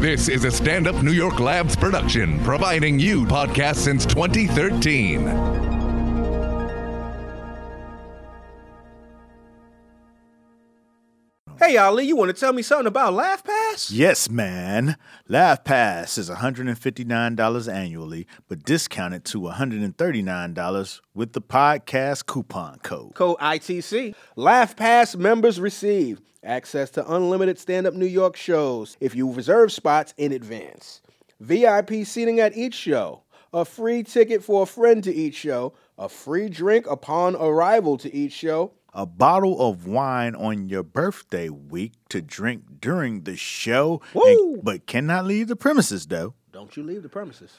This is a Stand Up New York Labs production, providing you podcasts since 2013. Hey, Ali, you want to tell me something about LaughPass? Yes, man. LaughPass is $159 annually, but discounted to $139 with the podcast coupon code. Code ITC. LaughPass members receive access to unlimited stand up New York shows if you reserve spots in advance, VIP seating at each show, a free ticket for a friend to each show, a free drink upon arrival to each show a bottle of wine on your birthday week to drink during the show, and, but cannot leave the premises though. Don't you leave the premises.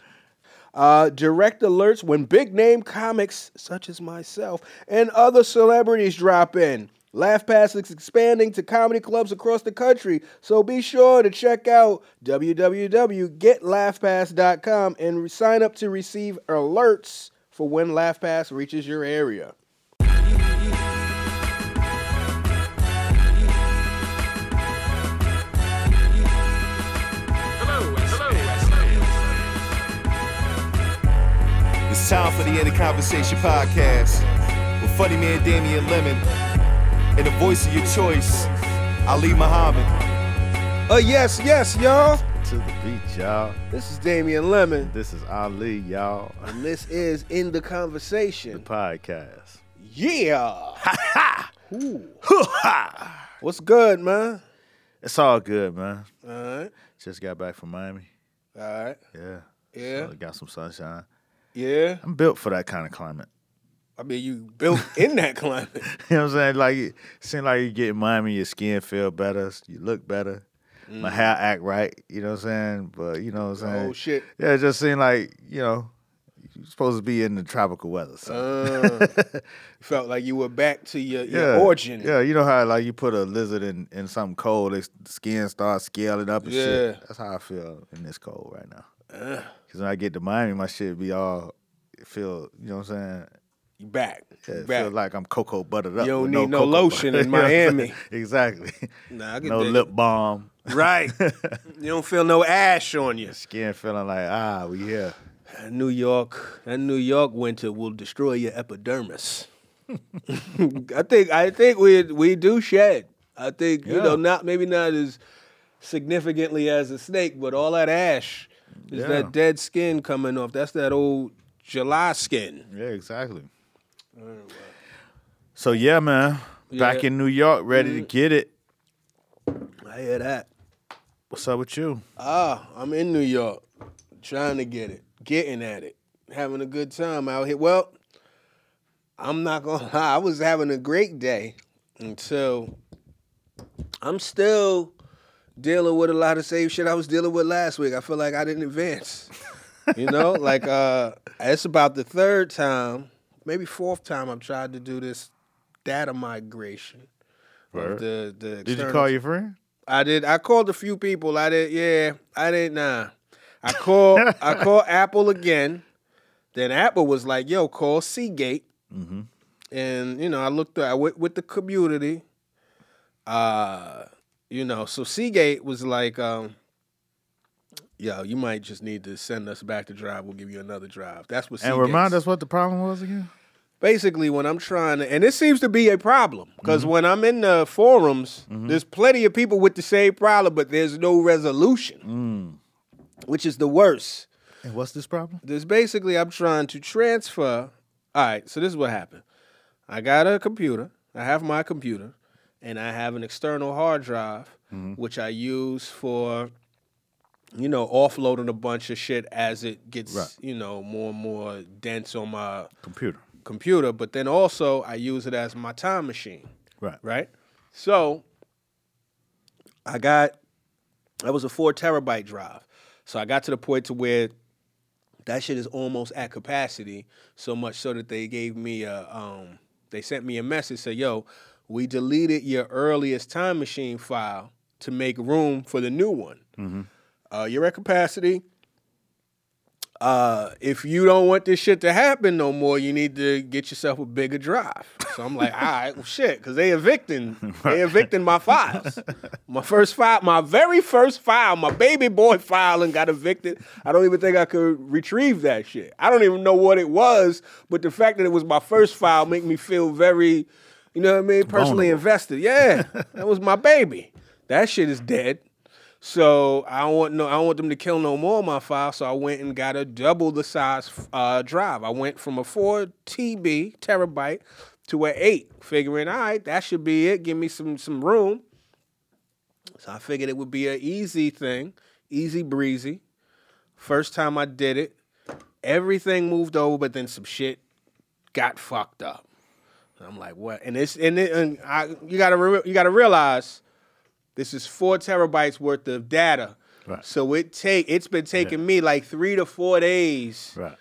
Uh, direct alerts when big name comics such as myself and other celebrities drop in. LaughPass is expanding to comedy clubs across the country, so be sure to check out www.getlaughpass.com and sign up to receive alerts for when LaughPass reaches your area. It's time for the In the Conversation podcast with funny man Damian Lemon and the voice of your choice, Ali Muhammad. Uh, yes, yes, y'all. To the beat, y'all. This is Damian Lemon. This is Ali, y'all. And this is In the Conversation. The podcast. Yeah. Ha ha. What's good, man? It's all good, man. All right. Just got back from Miami. All right. Yeah. Yeah. So got some sunshine. Yeah. I'm built for that kind of climate. I mean, you built in that climate. you know what I'm saying? Like, it seems like you get Miami, your skin feel better, you look better, mm. my hair act right. You know what I'm saying? But you know what I'm saying? Oh shit! Yeah, it just seemed like you know you're supposed to be in the tropical weather. So. Uh, felt like you were back to your, your yeah. origin. Yeah, you know how like you put a lizard in, in something cold, the skin starts scaling up and yeah. shit. That's how I feel in this cold right now. Uh. Cause when I get to Miami, my shit be all feel. You know what I'm saying? You back. Yeah, you back. feel like I'm cocoa buttered up. You don't need no, no lotion in Miami. exactly. Nah, no that. lip balm. Right. you don't feel no ash on you. Skin feeling like ah, we here. New York, that New York winter will destroy your epidermis. I think I think we we do shed. I think yeah. you know not maybe not as significantly as a snake, but all that ash is yeah. that dead skin coming off. That's that old July skin. Yeah, exactly. So yeah, man, back in New York, ready to get it. I hear that. What's up with you? Ah, I'm in New York, trying to get it, getting at it, having a good time out here. Well, I'm not gonna lie, I was having a great day until I'm still dealing with a lot of same shit I was dealing with last week. I feel like I didn't advance. you know, like uh it's about the third time, maybe fourth time I've tried to do this data migration. Right. The the Did you call your friend? I did. I called a few people. I did. Yeah, I didn't. Nah. I called. I called Apple again. Then Apple was like, "Yo, call Seagate." Mm-hmm. And you know, I looked. I went with the community. Uh, you know, so Seagate was like, um, "Yo, you might just need to send us back to drive. We'll give you another drive." That's what. And remind us what the problem was again. Basically, when I'm trying to, and it seems to be a problem because mm-hmm. when I'm in the forums, mm-hmm. there's plenty of people with the same problem, but there's no resolution, mm. which is the worst. And what's this problem? There's basically I'm trying to transfer. All right, so this is what happened. I got a computer. I have my computer and I have an external hard drive, mm-hmm. which I use for, you know, offloading a bunch of shit as it gets, right. you know, more and more dense on my computer. Computer, but then also I use it as my time machine. Right. Right. So I got that was a four terabyte drive. So I got to the point to where that shit is almost at capacity, so much so that they gave me a um, they sent me a message say, "Yo, we deleted your earliest time machine file to make room for the new one. Mm-hmm. Uh, you're at capacity. uh, if you don't want this shit to happen no more, you need to get yourself a bigger drive. So I'm like, all right, well, shit, because they evicting, they evicting my files. My first file, my very first file, my baby boy file, and got evicted. I don't even think I could retrieve that shit. I don't even know what it was, but the fact that it was my first file make me feel very, you know what I mean, personally invested. Yeah, that was my baby. That shit is dead. So I don't want no, I don't want them to kill no more of my files. So I went and got a double the size uh, drive. I went from a four TB terabyte to an eight, figuring all right, that should be it. Give me some some room. So I figured it would be an easy thing, easy breezy. First time I did it, everything moved over, but then some shit got fucked up. I'm like, what? And it's and, it, and I, you gotta re- you gotta realize this is four terabytes worth of data. Right. So it take it's been taking me like three to four days Right.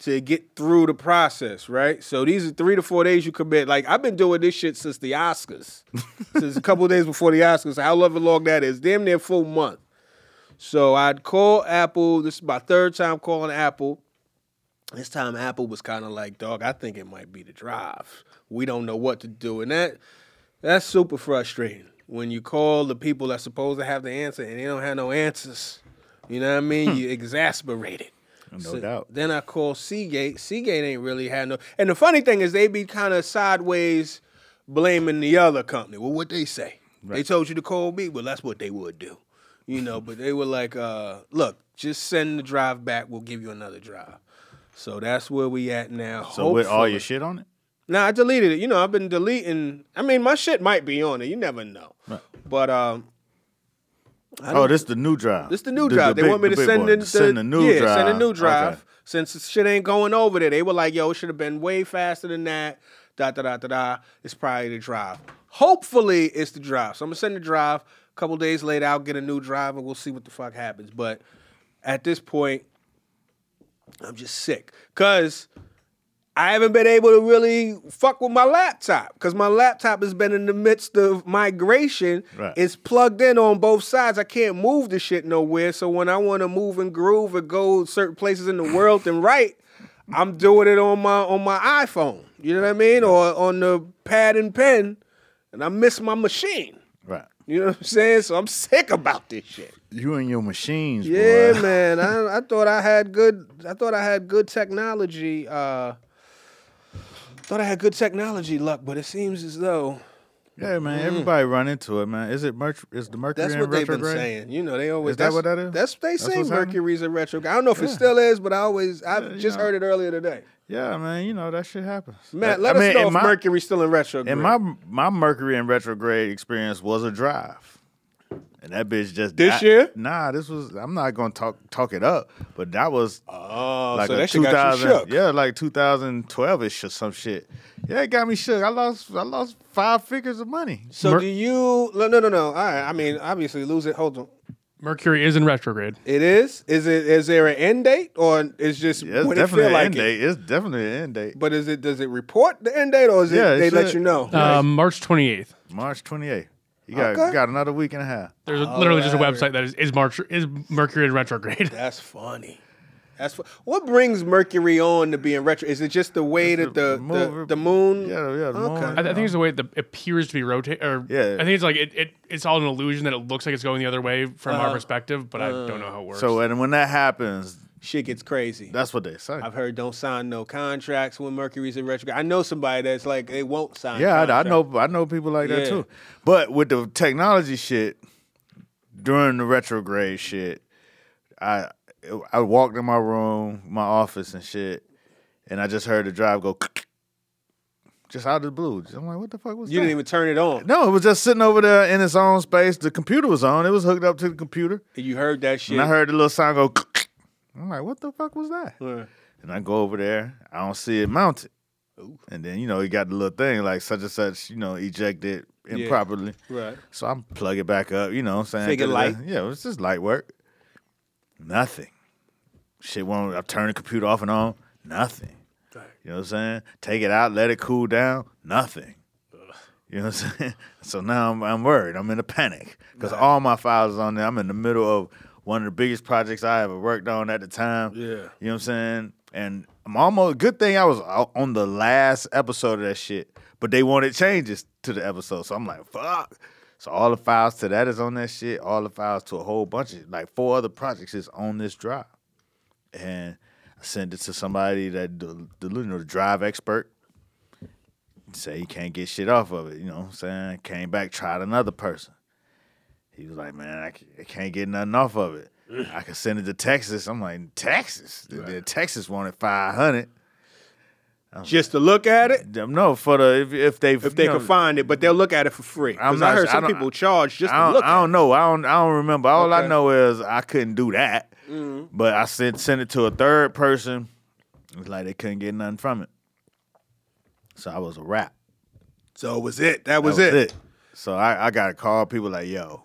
to get through the process, right? So these are three to four days you commit. Like I've been doing this shit since the Oscars, since a couple of days before the Oscars. However long that is, damn near full month. So I'd call Apple. This is my third time calling Apple. This time Apple was kind of like, dog, I think it might be the drive. We don't know what to do. And that that's super frustrating when you call the people that's supposed to have the answer and they don't have no answers. You know what I mean? you exasperate it. No doubt. Then I call Seagate. Seagate ain't really had no. And the funny thing is, they be kind of sideways blaming the other company. Well, what they say? They told you to call me. Well, that's what they would do, you know. but they were like, uh, "Look, just send the drive back. We'll give you another drive." So that's where we at now. So with all your shit on it? Nah, I deleted it. You know, I've been deleting. I mean, my shit might be on it. You never know. But um, Oh, this the new drive. this the new The- drive. the they big- want me the to send in the, send the new yeah, drive. send a new drive. Okay. Since shit ain't going over there, they were like, "Yo, it should have been way faster than that." Da da da da da. It's probably the drive. Hopefully, it's the drive. So I'm gonna send the drive. A couple days later, I'll get a new drive and we'll see what the fuck happens. But at this point, I'm just sick because I haven't been able to really fuck with my laptop because my laptop has been in the midst of migration. Right. It's plugged in on both sides. I can't move the shit nowhere. So when I want to move and groove and go certain places in the world and write, I'm doing it on my on my iPhone. You know what I mean? Or on the pad and pen, and I miss my machine. Right. You know what I'm saying? So I'm sick about this shit. You and your machines, Yeah, man. I, I thought I had good. I thought I had good technology. Uh, thought I had good technology luck, but it seems as though Yeah, man. Everybody run into it, man. Is it merch? Is the Mercury Mm. that's in what they've been saying. You know, they always. Is that that's, what that is? That's they That's say. happening? Mercury's a retrograde. I don't know if it still is, but I always. I you just know. heard it earlier today. Yeah, man. You know that shit happens. Matt, let I us mean, know if my, Mercury's still in retrograde. And my my Mercury in retrograde experience was a drive, and that bitch just This I- year? Nah, this was. I'm not gonna talk talk it up, but that was oh, like so a that shit got you shook. Yeah, like 2012 ish or some shit. Yeah, it got me shook. I lost I lost five figures of money. So Mer- do you? No, no, no, no. All right. I mean, obviously, lose it. Hold on. Mercury is in retrograde. It is. Is it? Is there an end date, or is just Yeah, it's when it definitely feel an like end it? date. It's definitely an end date. But is it? Does it report the end date, or is it? Yeah, it they let you know. Um, March 28th. March 28th. You got Okay. got another week and a half. There's a, literally just a website that is, is March is Mercury in retrograde. That's funny. That's fu- what brings Mercury on to be in retro. Is it just the way that the the the, move- the moon? Yeah, yeah. the Okay. moon, I, I think it's the way it appears to be rotate. Or Yeah. I think it's like it, it it's all an illusion that it looks like it's going the other way from Uh-huh. our perspective, but I don't know how it works. So and when that happens, Shit gets crazy. that's what they say. I've heard don't sign no contracts when Mercury's in retrograde. I know somebody that's like they won't sign. Yeah, I, I know. I know people like that Yeah. too. But with the technology shit during the retrograde shit, I I walked in my room, my office and shit, and I just heard the drive go just out of the blue. I'm like, what the fuck was You that? You didn't even turn it on. no, it was just sitting over there in its own space. The computer was on. It was hooked up to the computer, And You heard that shit. and I heard the little sound go. I'm like, what the fuck was that? And I go over there, I don't see it mounted. And then, you know, he got the little thing like such and such, you know, ejected improperly. right. So I'm plug it back up, you know what I'm saying? Figure light. Yeah, it was just light work. Nothing. Shit won't I turn the computer off and on, nothing. You know what I'm saying? Take it out, let it cool down, nothing. You know what I'm saying? So now I'm, I'm worried. I'm in a panic because all my files is on there. I'm in the middle of one of the biggest projects I ever worked on at the time. Yeah. You know what I'm saying? And I'm almost good thing I was on the last episode of that shit, but they wanted changes to the episode. So I'm like, fuck. So all the files to that is on that shit. All the files to a whole bunch of like four other projects is on this drive. And I sent it to somebody that the, the you know the drive expert. Say he can't get shit off of it. You know what I'm saying? Came back, tried another person. He was like, man, I ca- I can't get nothing off of it. I could send it to Texas. I'm like, Texas? The- the Texas wanted 500. Just to look at it, No, for the if, if they if they know, can find it, but they'll look at it for free. I'm Because I not- heard I some don't- people charge just I to don't, look I don't know. I don't. I don't remember. All I Okay. know is I couldn't do that. Mm-hmm. But I sent sent it to a third person. It was like they couldn't get nothing from it. So I was a wrap. So it was it. That That was, it. So I, I got to call people like, yo,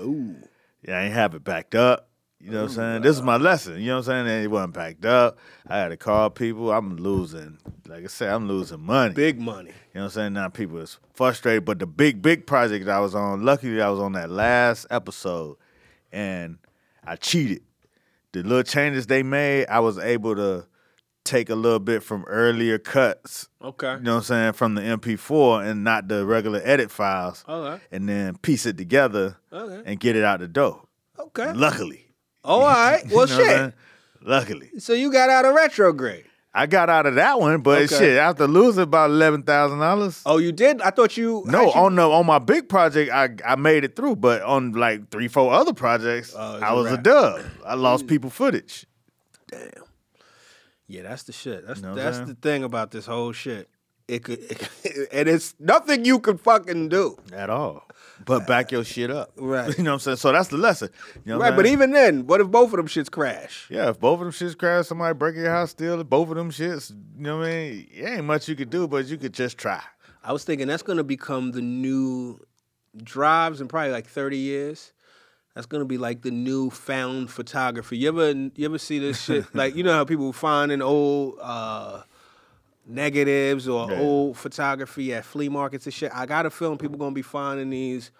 Ooh. yeah, I ain't have it backed up. You know what I'm saying? This is my lesson. You know what I'm saying? It wasn't packed up. I had to call people. I'm losing. Like I said, I'm losing money. Big money. You know what I'm saying? Now people is frustrated. But the big, big project I was on, luckily I was on that last episode and I cheated. The little changes they made, I was able to take a little bit from earlier cuts, Okay. you know what I'm saying, from the MP4 and not the regular edit files. Okay. And then piece it together Okay. and get it out the door. Okay. Luckily. Oh, all right. You Well, know what I'm shit. Luckily. So you got out of retrograde. I got out of that one, but Okay. shit, after losing about eleven thousand dollars. Oh, you did? I thought you. No, you- on the on my big project, I I made it through, but on like three, four other projects, Oh, I was a dub. I lost people footage. Damn. Yeah, that's the shit. That's Know that's the thing about this whole shit. It could, it could- and it's nothing you could fucking do. At all. But uh, back your shit up. Right. You know what I'm saying? So that's the lesson. You know what Right, but even then, what if both of them shits crash? Yeah, if both of them shits crash, somebody break your house, steal both of them shits, you know what I mean? It ain't much you could do, but you could just try. I was thinking that's gonna become the new drives in probably like thirty years. That's gonna be like the new found photography. You ever you ever see this shit? like you know how people finding old uh, negatives or Yeah. old photography at flea markets and shit. I got a feeling people gonna be finding these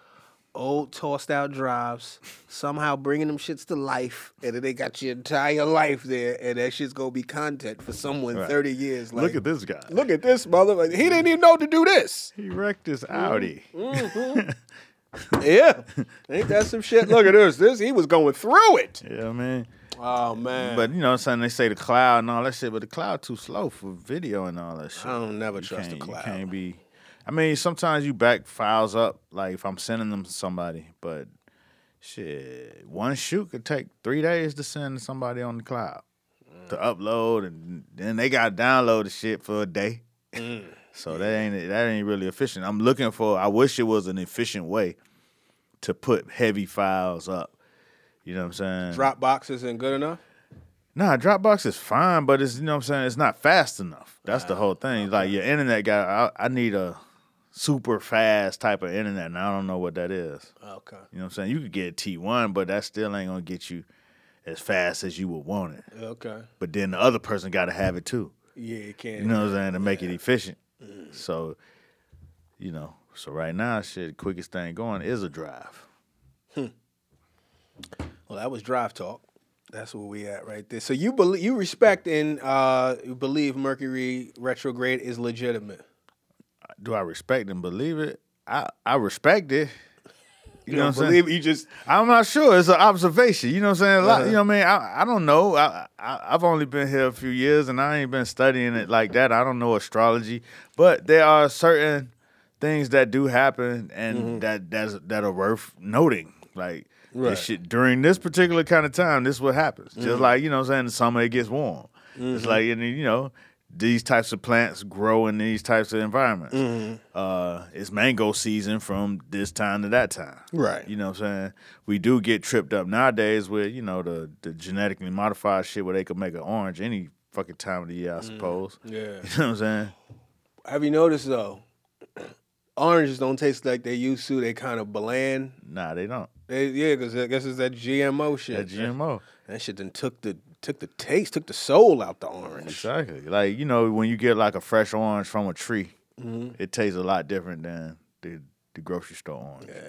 old tossed out drives, somehow bringing them shits to life, and then they got your entire life there, and that shit's gonna be content for someone Right. thirty years. Like, Look at this guy. Look at this motherfucker. He didn't even know to do this. He wrecked his Audi. Yeah. Ain't that some shit? Look at this. This he was going through it. Yeah, man. Oh man. But you know what I'm saying? They say the cloud and all that shit, but the cloud too slow for video and all that shit. I don't never You trust the cloud. You can't be. I mean, sometimes you back files up, like if I'm sending them to somebody, but shit, one shoot could take three days to send to somebody on the cloud to upload, and then they got to download the shit for a day. Mm. So that ain't that ain't really efficient. I'm looking for. I wish it was an efficient way to put heavy files up. You know what I'm saying? Dropbox isn't good enough. Nah, Dropbox is fine, but it's you know what I'm saying. It's not fast enough. That's the ah, whole thing. Like your internet guy, I, I need a super fast type of internet, and I don't know what that is. Okay. You know what I'm saying? You could get T1, but that still ain't gonna get you as fast as you would want it. Okay. But then the other person got to have it too. Yeah, it can. You know what I'm saying? To make it efficient. So, you know, so right now, shit, quickest thing going is a drive. Well, that was drive talk. That's where we at right there. So you believe you respect and uh, believe Mercury retrograde is legitimate. Do I respect and believe it? I I respect it. You, You know don't what I'm saying? believe you just I'm not sure. It's an observation. You know what I'm saying? A lot, Uh-huh. you know uh-huh. what I mean? I, I don't know. I, I I've only been here a few years and I ain't been studying it like that. I don't know astrology, but there are certain things that do happen and mm-hmm. that that's that are worth noting. Like Right. this shit during this particular kind of time, this is what happens. Just mm-hmm. like you know, what I'm saying in the summer it gets warm. It's mm-hmm. like and you know. These types of plants grow in these types of environments. Uh, it's mango season from this time to that time. Right. You know what I'm saying? We do get tripped up nowadays with, you know, the, the genetically modified shit where they could make an orange any fucking time of the year, I suppose. yeah. You know what I'm saying? Have you noticed though? Oranges don't taste like they used to. They kind of bland. Nah, they don't. They, yeah, because I guess it's that GMO shit. That GMO. That shit then took the took the taste, took the soul out the orange. Exactly. Like, you know, when you get like a fresh orange from a tree, Mm-hmm. it tastes a lot different than the, the grocery store orange. Yeah.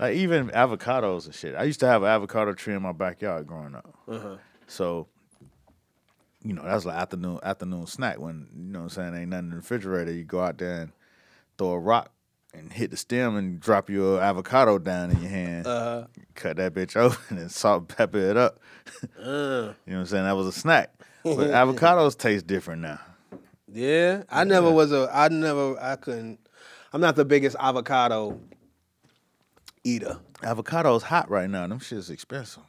Like even avocados and shit. I used to have an avocado tree in my backyard growing up. Uh-huh. So, you know, that's like afternoon afternoon snack when you know what I'm saying ain't nothing in the refrigerator. You go out there and throw a rock and hit the stem and drop your avocado down in your hand. Uh, Cut that bitch open and salt pepper it up. uh, You know what I'm saying? That was a snack. But avocados taste different now. yeah, I never was a. I never. I couldn't. I'm not the biggest avocado eater. Avocados hot right now. Them shit's expensive.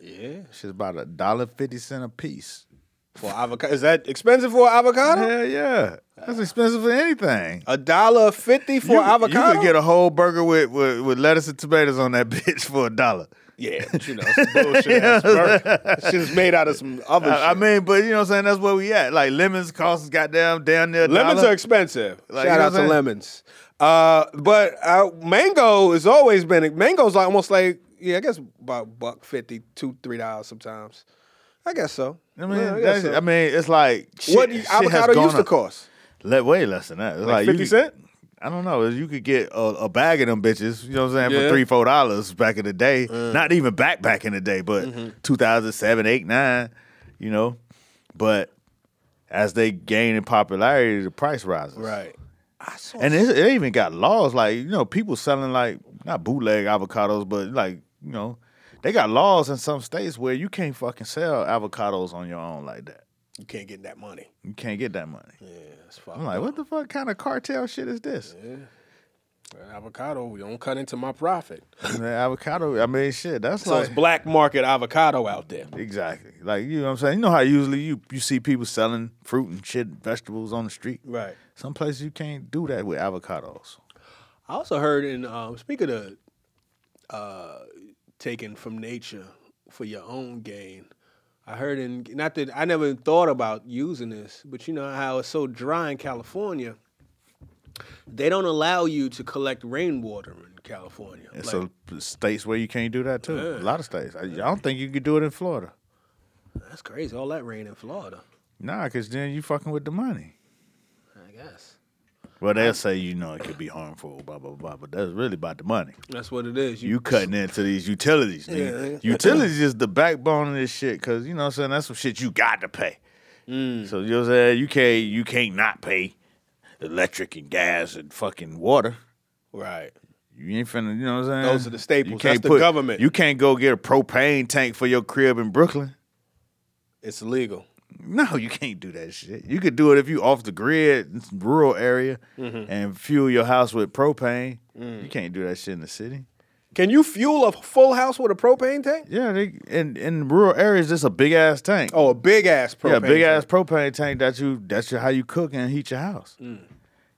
Yeah, Shit's about a dollar fifty cent a piece. For avocado. Is that expensive for avocado? Hell yeah. That's expensive for anything. A dollar fifty for you, avocado. You could get a whole burger with, with, with lettuce and tomatoes on that bitch for a dollar. yeah, but you know, some bullshit. ass burger. That Shit made out of some other shit. I, I mean, but you know what I'm saying? That's where we at. Like lemons cost goddamn down there. a lemons dollar. are expensive. Like, Shout you know out to lemons. Uh, but uh, mango has always been mango's like almost like yeah, I guess about buck fifty, two, three dollars sometimes. I guess so. I mean, Yeah, I guess so. I mean, it's like shit, what do you- shit has avocado gone used to cost? Le- way less than that. It's Like you 50 cent. I don't know. You could get a, a bag of them bitches, you know what I'm saying, Yeah. For three, four dollars back in the day. Not even back back in the day, but Mm-hmm. 2007, 8, 9, you know. But as they gain in popularity, the price rises. Right. And it, it even got laws like, you know, people selling like, not bootleg avocados, but like, you know, they got laws in some states where you can't fucking sell avocados on your own like that. you can't get that money. You can't get that money. Yeah, it's fucked I'm like, up. what the fuck kind of cartel shit is this? Yeah. Avocado? We don't cut into my profit. Man, avocado. I mean, shit. That's So like it's black market avocado out there. exactly like you know what I'm saying. You know how usually you you see people selling fruit and shit, vegetables on the street. Right. Some places you can't do that with avocados. I also heard in um, speaking of uh, taking from nature for your own gain. I heard in not that I never thought about using this, but you know how it's so dry in California. They don't allow you to collect rainwater in California. And Like, so states where you can't do that too. Yeah. A lot of states. I, I don't think you could do it in Florida. that's crazy. All that rain in Florida. Nah, cause then you fucking with the money. I guess Well, they'll say you know it could be harmful, blah blah blah, but that's really about the money. that's what it is. You cutting into these utilities. Yeah. Utilities is the backbone of this shit because you know what I'm saying that's some shit you got to pay. Mm. So you know what I'm saying you can't you can't not pay electric and gas and fucking water. right. You ain't finna, you know what I'm saying? Those are the staples. You can't That's the government. You can't go get a propane tank for your crib in Brooklyn. It's illegal. No, you can't do that shit. You could do it if you off the grid, rural area, Mm-hmm. and fuel your house with propane. Mm. You can't do that shit in the city. Can you fuel a full house with a propane tank? Yeah, they, in in rural areas, it's a big ass tank. Oh, a big ass propane. yeah, big tank. ass propane tank that you that's your, how you cook and heat your house. Mm.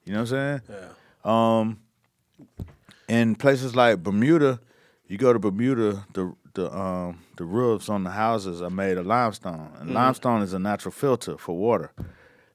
You know what I'm saying? Yeah. Um, in places like Bermuda, you go to Bermuda, the the um the roofs on the houses are made of limestone, and limestone is a natural filter for water.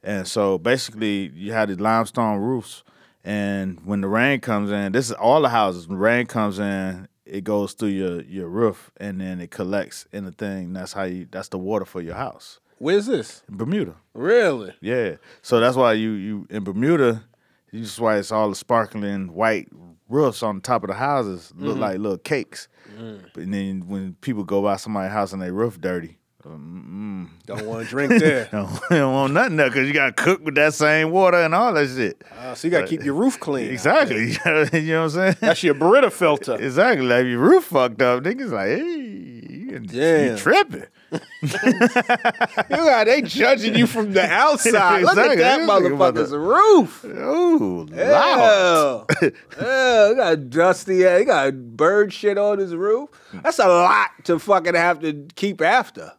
And so basically, you have these limestone roofs, and when the rain comes in, this is all the houses. When rain comes in, it goes through your your roof, and then it collects in the thing. That's how you. That's the water for your house. Where's this? In Bermuda. Really? Yeah. So that's why you you in Bermuda, you just why it's all the sparkling white roofs on the top of the houses look Mm-hmm. like little cakes. Mm. But then when people go by somebody's house and they roof dirty, um, Don't want to drink there. mm, they don't want nothing there because you got to cook with that same water and all that shit. Uh, so you got to keep your roof clean. Exactly. you know what I'm saying? That's your Brita filter. Exactly. Like your roof fucked up, niggas like, hey, you, you tripping. You got they judging you from the outside. Look at that This nigga about motherfucker's roof. Ooh, loud. Yeah, yeah, got dusty. You got bird shit on his roof. That's a lot to fucking have to keep after.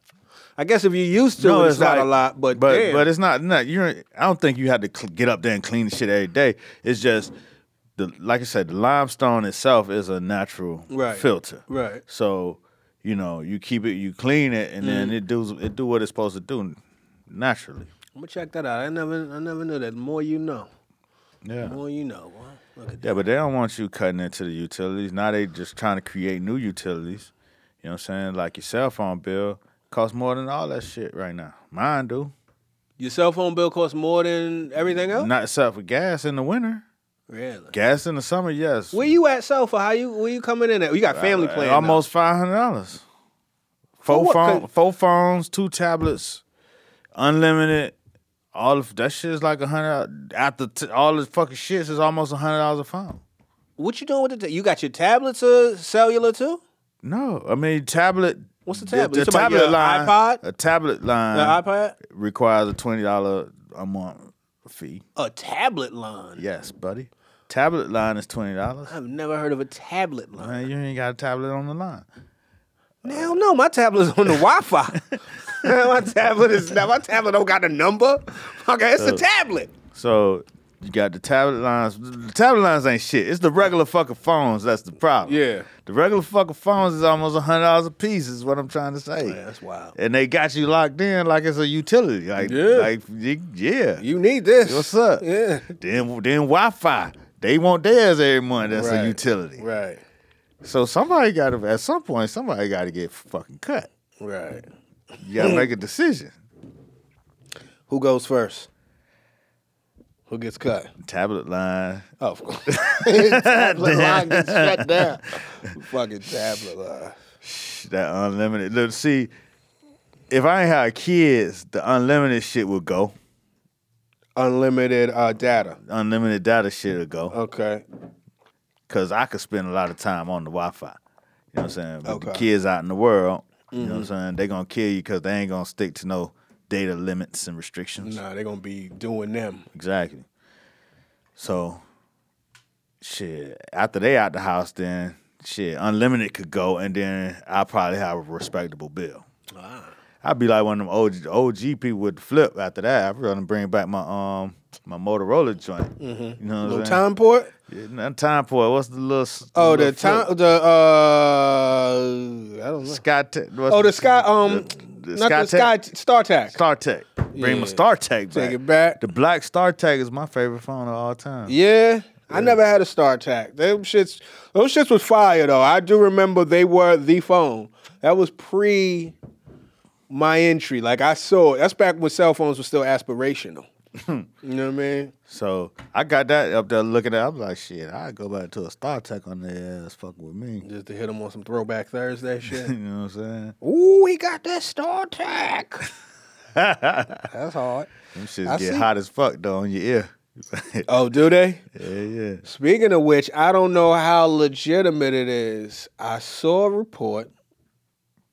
I guess if you're used to it, it's, not a lot. But but damn. but it's not not you're. I don't think you had to cl- get up there and clean the shit every day. It's just the like I said, the limestone itself is a natural Right. filter. right. So you know you keep it, you clean it, and Mm. then it does it do what it's supposed to do naturally. I'm gonna check that out. I never, I never knew that. The more you know, Yeah. the more you know. Boy. Look at Yeah, but they don't want you cutting into the utilities. Now they just trying to create new utilities. You know what I'm saying? Like your cell phone bill costs more than all that shit right now. Mine do. Your cell phone bill costs more than everything else. Not except for gas in the winter. Really? Gas in the summer, yes. Where you at, Sofa? How you where you coming in at? You got family Uh, plan. Almost five hundred dollars. Four what? phone, Could- four phones, two tablets, unlimited. All of that shit is like a hundred. After t- all this fucking shit is almost a hundred dollars a phone. What you doing with the? ta- you got your tablets, uh, cellular too? No, I mean tablet. What's the tablet? The, about tablet line. iPod? A tablet line The iPad? requires a twenty dollar a month fee. A tablet line. Yes, buddy. Tablet line is twenty dollars. I've never heard of a tablet line. Man, you ain't got a tablet on the line. Hell no, my tablet's on the Wi-Fi. my tablet is now my tablet don't got a number. Okay, it's a tablet. So you got the tablet lines. The tablet lines ain't shit. It's the regular fucking phones that's the problem. Yeah. The regular fucking phones is almost a hundred dollars a piece. Is what I'm trying to say. Yeah, that's wild. And they got you locked in like it's a utility. Like, Yeah. like yeah. You need this. What's up? Yeah. Then then Wi-Fi. They want theirs every month. That's Right. a utility. Right. So somebody got to at some point. Somebody got to get fucking cut. Right. You got to make a decision. Who goes first? Who gets cut? Tablet line. Oh, of course. tablet line gets shut down. Fucking tablet line. That unlimited. Look, see, if I ain't had kids, the unlimited shit would go. Unlimited uh, data. Unlimited data shit would go. Okay. Cause I could spend a lot of time on the Wi-Fi. You know what I'm saying? But the Okay. Mm-hmm. kids out in the world, you know what I'm saying? They gonna kill you because they ain't gonna stick to no data limits and restrictions. Nah, they're gonna be doing them. Exactly. So, shit. After they out the house, then shit, unlimited could go, and then I probably have a respectable bill. Ah. I'd be like one of them OG, OG people the flip. After that, I'm gonna bring back my um my Motorola joint. You know what Mm-hmm. Saying? Timeport. Yeah, not Timeport. What's the little? s- Oh, little the time. The uh, I don't know. Sky Tech. Oh, the sky. Um, the not the sky. StarTAC. Star Tech. Bring my Yeah. StarTAC back. Take it back. The black StarTAC is my favorite phone of all time. Yeah. I never had a StarTAC. Them shits, those shits was fire though. I do remember they were the phone. That was pre my entry. Like I saw. That's back when cell phones were still aspirational. you know what I mean? So I got that up there looking at. it. I'm like, shit, I go back to a StarTAC on their ass, fucking with me. Just to hit them on some throwback Thursday shit. you know what I'm saying? Ooh, he got that StarTAC. That's hard. Them shits I get see. hot as fuck though on your ear. Oh, do they? yeah, yeah. Speaking of which, I don't know how legitimate it is. I saw a report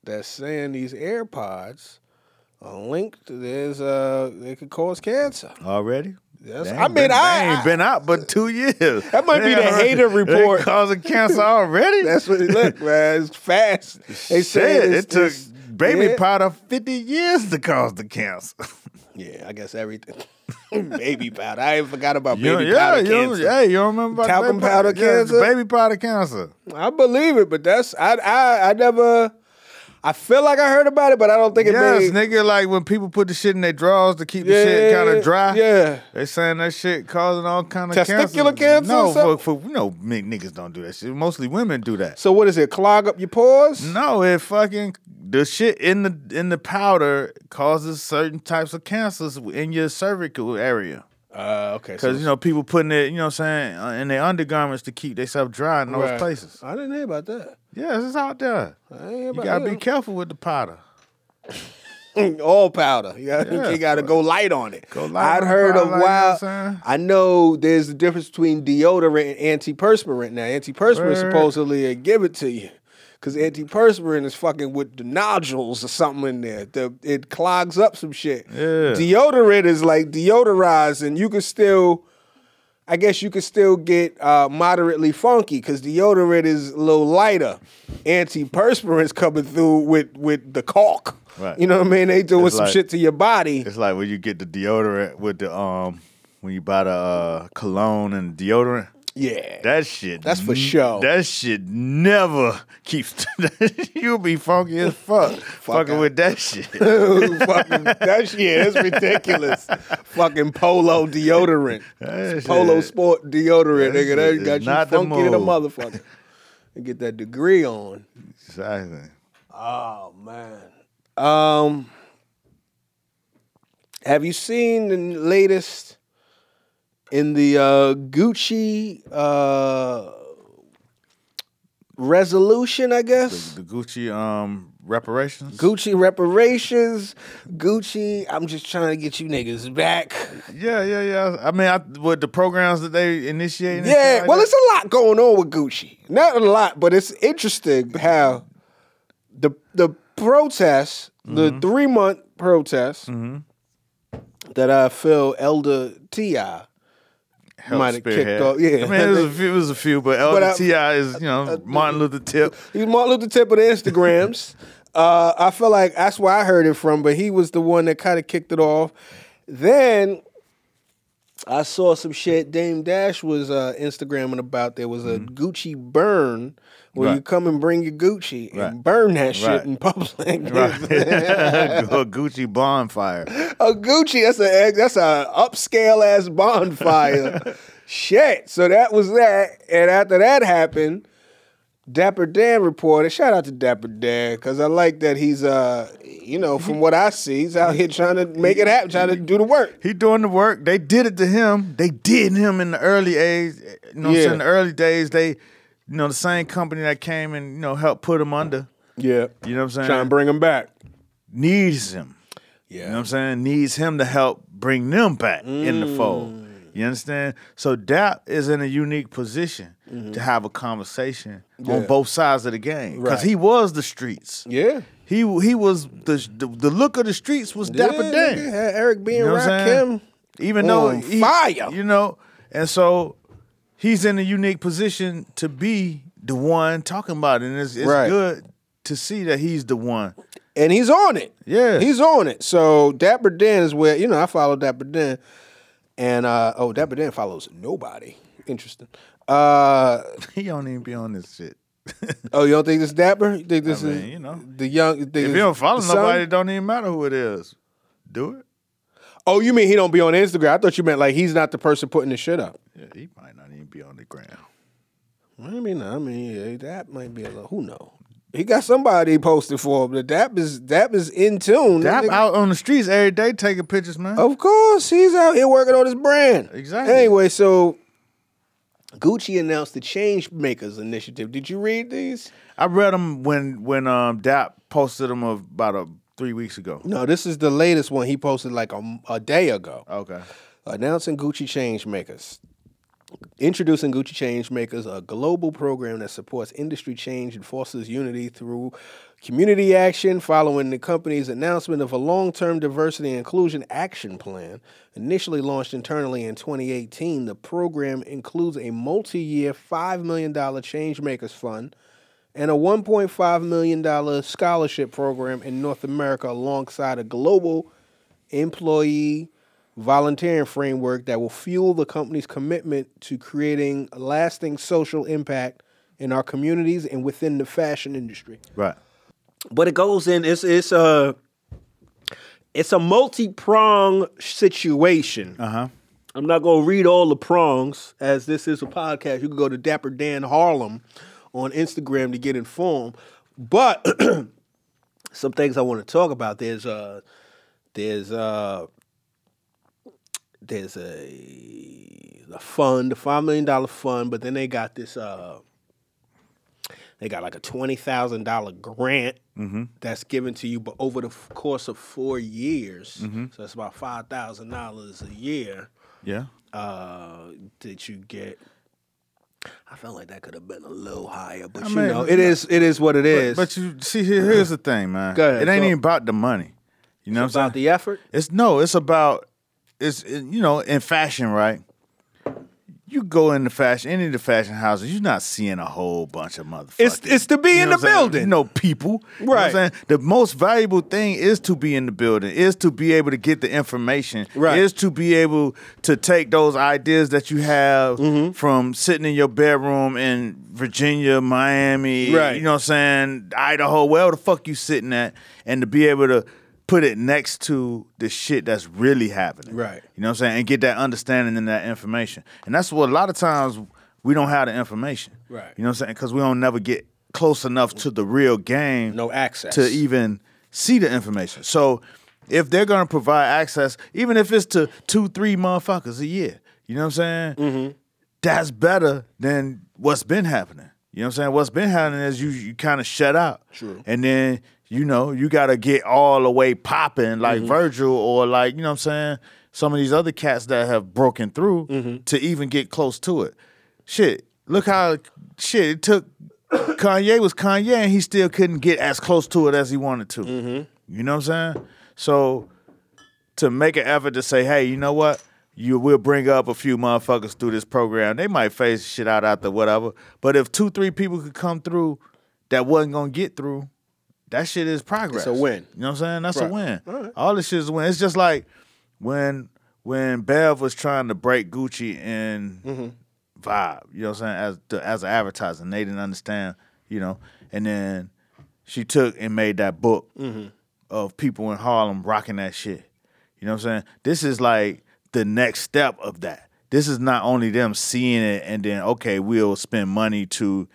that's saying these AirPods are linked. There's uh, they could cause cancer. Already? Yes, I ain't mean, been, I- they ain't been out but two years. That might be the hater they report. causing cancer already. That's what it look, man. It's fast. They said it took it's- baby yeah. powder 50 years to cause the cancer. Yeah, I guess everything. baby powder. I even forgot about baby yeah, powder you, cancer. Hey, you don't remember about Talcum baby powder Yeah, the cancer? baby powder cancer. I believe it, but that's I I I never. I feel like I heard about it, but I don't think it Yes, made. nigga, like when people put the shit in their drawers to keep the shit kind of dry. Yeah. They saying that shit causing all kind of Testicular cancer. No, for, for you know, niggas don't do that shit. Mostly women do that. So what is it? Clog up your pores? No, it fucking the shit in the in the powder causes certain types of cancers in your cervical area. Uh, okay. Because you know people putting it, you know, what I'm saying, uh, in their undergarments to keep themselves dry in those Right. places. I didn't hear about that. Yes, it's out there. I didn't hear You gotta be careful with the powder. all powder. You got Yeah, you got to go light on it. Go light I'd on heard powder, of like, you know I'm saying? I know there's a difference between deodorant and antiperspirant. Now, antiperspirant Word. supposedly give it to you because antiperspirant is fucking with the nodules or something in there. The, it clogs up some shit. Yeah. Deodorant is like deodorizing. you can still. I guess you could still get uh, moderately funky because deodorant is a little lighter. Antiperspirant's coming through with with the caulk. Right. You know what I mean? They doing It's some like- shit to your body. It's like when you get the deodorant with the um when you buy the uh, cologne and deodorant. Yeah. That shit. That's for sure. That shit never keeps. You'll be funky as fuck. fucking out. with that shit. fucking, that shit is ridiculous. fucking polo deodorant. Polo sport deodorant, that nigga. That got you funky to the move. motherfucker. And get that degree on. Exactly. Oh man. Um have you seen the latest in the uh, Gucci uh, resolution, I guess. The Gucci um reparations. Gucci reparations, Gucci. I'm just trying to get you niggas back. Yeah, yeah, yeah. I mean, I, with the programs that they initiating. Yeah, like well, that. it's a lot going on with Gucci. Not a lot, but it's interesting how the the protests, the Mm-hmm. three month protests that I feel Elder Ti Help might have kicked off. Yeah, I mean, it was a few, it was a few but I- LDTI is you know Martin Luther Tip. He's Martin Luther Tip of the Instagrams. uh, I feel like that's where I heard it from, but he was the one that kind of kicked it off. Then I saw some shit Dame Dash was uh, Instagramming about. There was a Gucci burn where you come and bring your Gucci and Right. burn that shit Right. in public. Right. a Gucci bonfire. A Gucci, that's a that's a upscale ass bonfire. Shit. So that was that. And after that happened, Dapper Dan reported. Shout out to Dapper Dan because I like that he's uh you know from what I see he's out here trying to make it happen, trying to do the work. He doing the work. They did it to him. They did him in the early age. You know, Yeah. saying? in the early days, they, you know, the same company that came and you know helped put him under. Yeah, You know what I'm saying? trying to bring him back. needs him. Yeah, You know what I'm saying? Needs him to help bring them back in the fold. Mm. You understand? So Dap is in a unique position to have a conversation on Mm-hmm. Both sides of the game because Right. he was the streets. yeah. He he was the the, the look of the streets was Dapper yeah, Dan. nigga, had Eric being You know Rakim. Even though on he, fire. you know, and so he's in a unique position to be the one talking about it, and it's, it's Right. good to see that he's the one. And he's on it. Yeah. he's on it. So Dapper Dan is where you know I follow Dapper Dan, and uh, oh Dapper Dan follows nobody. Interesting. Uh, He don't even be on this shit. oh, you don't think this Dapper? You think this I is you know. the young? You If you don't follow nobody, it don't even matter who it is. Do it. Oh, you mean he don't be on Instagram? I thought you meant like he's not the person putting the shit up. Yeah, he might not even be on the ground. I mean, I mean, yeah, that might be a little. Who know? He got somebody posted for him. The Dap is Dap is in tune. Dap Nigga- out on the streets every day taking pictures, man. Of course, he's out here working on his brand. Exactly. Anyway, so Gucci announced the Change Makers initiative. Did you read these? I read them when when um Dap posted them about a, three weeks ago. No, this is the latest one he posted like a, a day ago. Okay. Announcing Gucci Change Makers. Introducing Gucci Change Makers, a global program that supports industry change and fosters unity through community action following the company's announcement of a long term diversity and inclusion action plan. Initially launched internally in 2018, the program includes a multi year $5 million changemakers Fund and a $1.5 million scholarship program in North America alongside a global employee volunteering framework that will fuel the company's commitment to creating lasting social impact in our communities and within the fashion industry. Right. But it goes in it's it's a it's a multi-prong situation. Uh huh. I'm not going to read all the prongs as this is a podcast. You can go to Dapper Dan Harlem on Instagram to get informed. But some things I want to talk about. There's uh there's uh there's a a fund, a five million dollar fund, but then they got this uh they got like a twenty thousand dollar grant that's given to you, but over the f- course of four years, so that's about five thousand dollars a year Yeah. uh, that you get. I felt like that could have been a little higher, but I you mean, know, it is it is what it is. But you see, here, here's the thing, man. Go ahead, it ain't so- even about the money. You know what I'm about saying? the effort. It's no, it's about it's you know in fashion, right? You go into fashion, any of the fashion houses, you're not seeing a whole bunch of motherfuckers. It's- it's to be You in the what I'm saying? building. You know, people. You know what I'm Right. saying? The most valuable thing is to be in the building, is to be able to get the information, Right. is to be able to take those ideas that you have Mm-hmm. from sitting in your bedroom in Virginia, Miami, Right. you know what I'm saying, Idaho, wherever the fuck you sitting at, and to be able to put it next to the shit that's really happening. Right. You know what I'm saying? And get that understanding and that information. And that's what a lot of times we don't have the information. Right. You know what I'm saying? Because we don't never get close enough to the real game No access. to even see the information. So if they're gonna provide access, even if it's to two, three motherfuckers a year, You know what I'm saying? Mm-hmm. That's better than what's been happening. You know what I'm saying? What's been happening is you you kind of shut out. True. And then, you know, you gotta get all the way popping like mm-hmm. Virgil or like, you know what I'm saying? Some of these other cats that have broken through mm-hmm. to even get close to it. Shit. Look how shit it took Kanye was Kanye and he still couldn't get as close to it as he wanted to. Mm-hmm. You know what I'm saying? So to make an effort to say, hey, you know what? You will bring up a few motherfuckers through this program. They might face shit out after whatever. But if two, three people could come through that wasn't gonna get through, that shit is progress. It's a win. You know what I'm saying? That's Right. a win. All right. All this shit is a win. It's just like when when Bev was trying to break Gucci and Mm-hmm. Vibe. You know what I'm saying? As the, as an advertiser, and they didn't understand. You know, and then she took and made that book Mm-hmm. of people in Harlem rocking that shit. You know what I'm saying? This is like the next step of that. This is not only them seeing it and then okay, we'll spend money to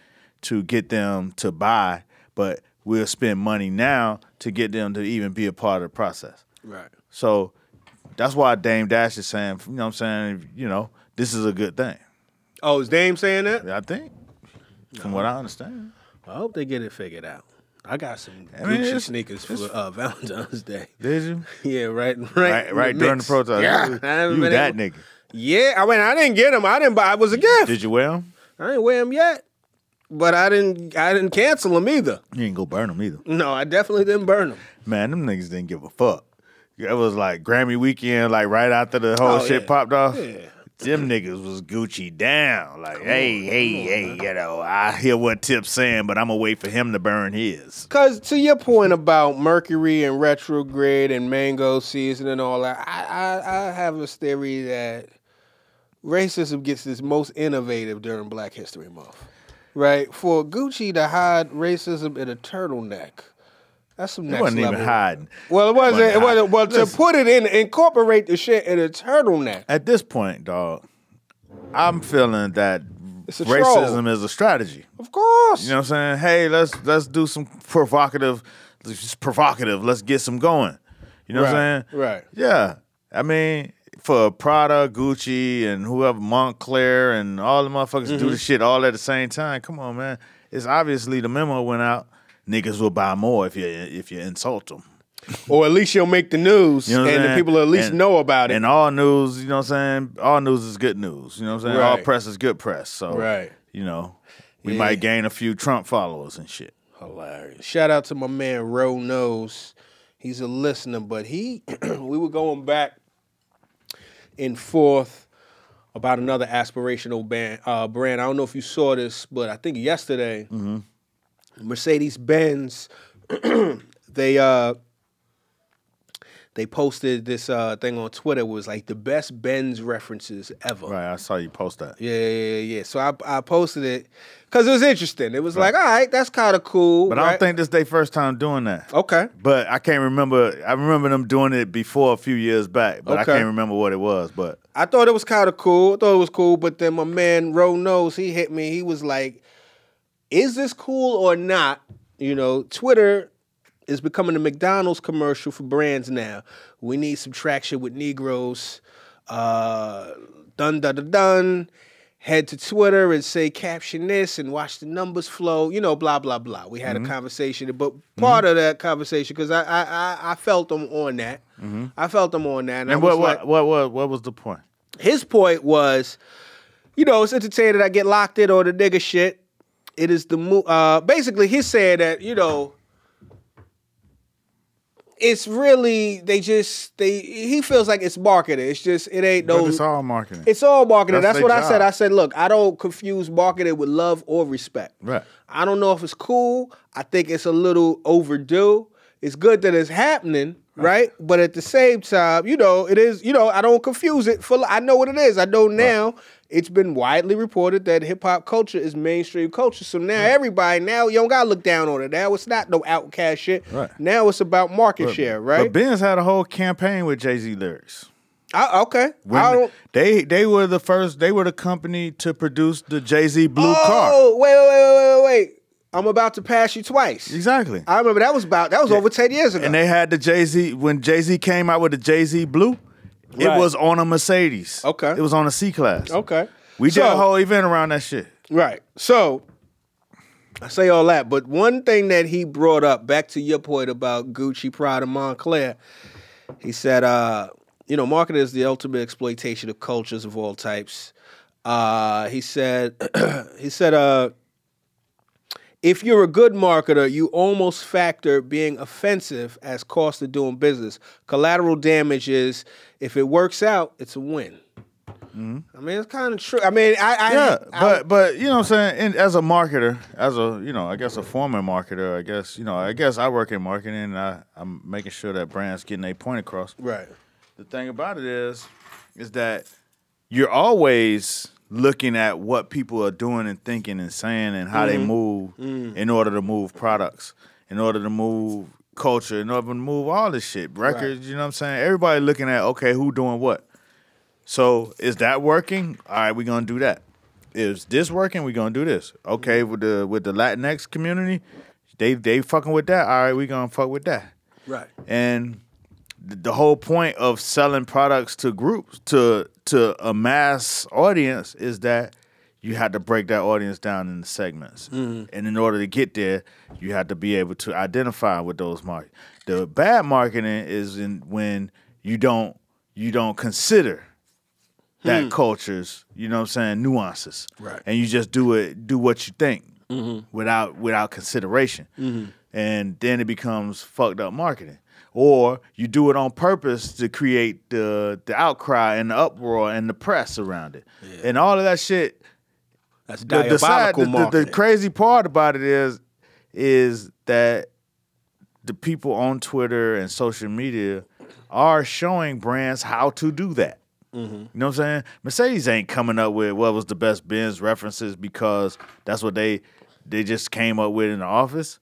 to get them to buy, but we'll spend money now to get them to even be a part of the process. Right. So that's why Dame Dash is saying, you know what I'm saying, you know, this is a good thing. Oh, is Dame saying that? I think. From what I understand. I hope they get it figured out. I got some I mean, Gucci it's- sneakers for uh, Valentine's Day. Did you? Yeah, right, right, Right, right during the protest. Yeah, You- you that able- nigga. Yeah, I mean, I didn't get them. I didn't buy. It was a gift. Did you wear them? I didn't wear them yet, but I didn't. I didn't cancel them either. You didn't go burn them either. No, I definitely didn't burn them. Man, them niggas didn't give a fuck. It was like Grammy weekend, like right after the whole Oh, shit yeah. popped off. Yeah. Them niggas was Gucci down. Like, hey, hey, hey, you know, I hear what Tip's saying, but I'm gonna wait for him to burn his. Cause to your point about Mercury and retrograde and mango season and all that, I, I, I have a theory that racism gets its most innovative during Black History Month. Right? For Gucci to hide racism in a turtleneck. That's some He next wasn't level. even hiding. Well, it wasn't. Wasn't It wasn't. Well, to put it in, incorporate the shit in a turtleneck. At this point, dog, I'm feeling that racism troll. is a strategy. Of course. You know what I'm saying? Hey, let's let's do some provocative, just provocative. Let's get some going. You know what I'm saying? right. Yeah. I mean, for Prada, Gucci, and whoever Moncler and all the motherfuckers Mm-hmm. do the shit all at the same time. Come on, man. It's obviously the memo went out. Niggas will buy more if you if you insult them. or at least you'll make the news, You know and the people at least And- know about it. And all news, you know what I'm saying? All news is good news. You know what I'm saying? all press is good press. So Right. you know, we Yeah. might gain a few Trump followers and shit. Hilarious. Shout out to my man Ro Knows. He's a listener, but he we were going back and forth about another aspirational band uh, brand. I don't know if you saw this, but I think yesterday, Mercedes Benz they uh they posted this uh thing on Twitter was like the best Benz references ever. Right, I saw you post that. Yeah, yeah, yeah, yeah. So I I posted it because it was interesting. It was like, all right, that's kind of cool. But I don't think this their first time doing that. Okay. But I can't remember. I remember them doing it before a few years back, but I can't remember what it was. But I thought it was kind of cool. I thought it was cool, but then my man Ro knows he hit me. He was like, "Is this cool or not?" You know, Twitter is becoming a McDonald's commercial for brands now. We need some traction with Negroes. Uh, dun dun dun dun. Head to Twitter and say caption this and watch the numbers flow. You know, blah blah blah. We had a conversation, but part of that conversation because I, I I I felt them on that. I felt them on that, and, and was what, like, what what what what was the point? his point was, you know, it's entertaining I get locked in on the nigga shit. It is the mo- uh basically he's saying that, you know, it's really they just they he feels like it's marketing. It's just it ain't no But it's all marketing. it's all marketing. That's That's, what I said. I said, look, I don't confuse marketing with love or respect. Right. I don't know if it's cool. I think it's a little overdue. It's good that it's happening, right? But at the same time, you know, it is, you know, I don't confuse it for I know what it is. I know now it's been widely reported that hip hop culture is mainstream culture. So now everybody now you don't gotta look down on it. Now it's not no outcast shit. Right. Now it's about market share, right? But Benz had a whole campaign with Jay Z lyrics. Ah, I, okay. When I they they were the first. They were the company to produce the Jay Z blue oh, car. Oh, wait, wait, wait, wait, wait. I'm about to pass you twice. Exactly. I remember that was about that was over ten years ago. And they had the Jay Z when Jay Z came out with the Jay Z blue. It was on a Mercedes. Okay. It was on a C class. Okay. We did a whole event around that shit. Right. So I say all that, but one thing that he brought up, back to your point about Gucci, Prada, Moncler, he said, uh, you know, marketing is the ultimate exploitation of cultures of all types. Uh, he said, he said, uh, if you're a good marketer, you almost factor being offensive as cost of doing business. Collateral damage is if it works out, it's a win. Mm-hmm. I mean, it's kind of true. I mean, I, I Yeah, I- but but you know what I'm saying. And as a marketer, as a you know, I guess a former marketer, I guess you know, I guess I work in marketing. and I, I'm making sure that brands getting their point across. right. The thing about it is, is that you're always looking at what people are doing and thinking and saying and how they mm-hmm. move mm. in order to move products, in order to move culture, to move all this shit. Records, you know what I'm saying? Everybody looking at okay, who doing what. So is that working? All right, we're gonna do that. Is this working? We're gonna do this. Okay, with the with the Latinx community, they they fucking with that. All right, we gonna fuck with that. Right. And the whole point of selling products to groups to to a mass audience is that you had to break that audience down into segments. Mm-hmm. And in order to get there, you had to be able to identify with those markets. The bad marketing is in when you don't you don't consider that hmm. culture's, you know what I'm saying, nuances. Right. And you just do it do what you think mm-hmm. without without consideration. Mm-hmm. And then it becomes fucked up marketing. Or you do it on purpose to create the the outcry and the uproar and the press around it. And all of that shit That's the, the, side- the- the- the crazy part about it is is that the people on Twitter and social media are showing brands how to do that. Mm-hmm. You know what I'm saying? Mercedes ain't coming up with what was the best Benz references because that's what they they just came up with in the office.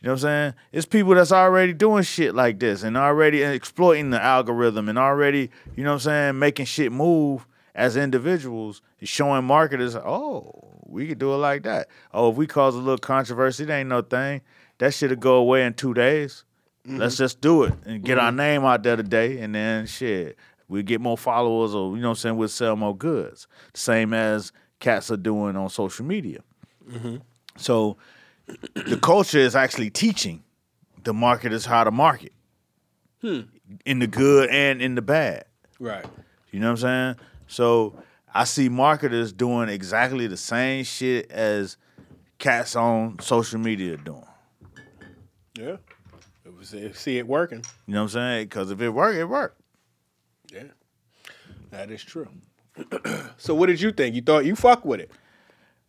You know what I'm saying? It's people that's already doing shit like this and already exploiting the algorithm and already, you know what I'm saying, making shit move as individuals, showing marketers, oh, we could do it like that. Oh, if we cause a little controversy, it ain't no thing. That shit'll go away in two days. Mm-hmm. Let's just do it and get our mm-hmm. name out there today, and then shit, we get more followers, or you know what I'm saying, we'll sell more goods. Same as cats are doing on social media. Mm-hmm. So the culture is actually teaching the marketers how to market hmm. in the good and in the bad. right. You know what I'm saying? So I see marketers doing exactly the same shit as cats on social media doing. Yeah. It was, see it working. You know what I'm saying? Because if it worked, it worked. Yeah. That is true. so what did you think? You thought you fuck with it?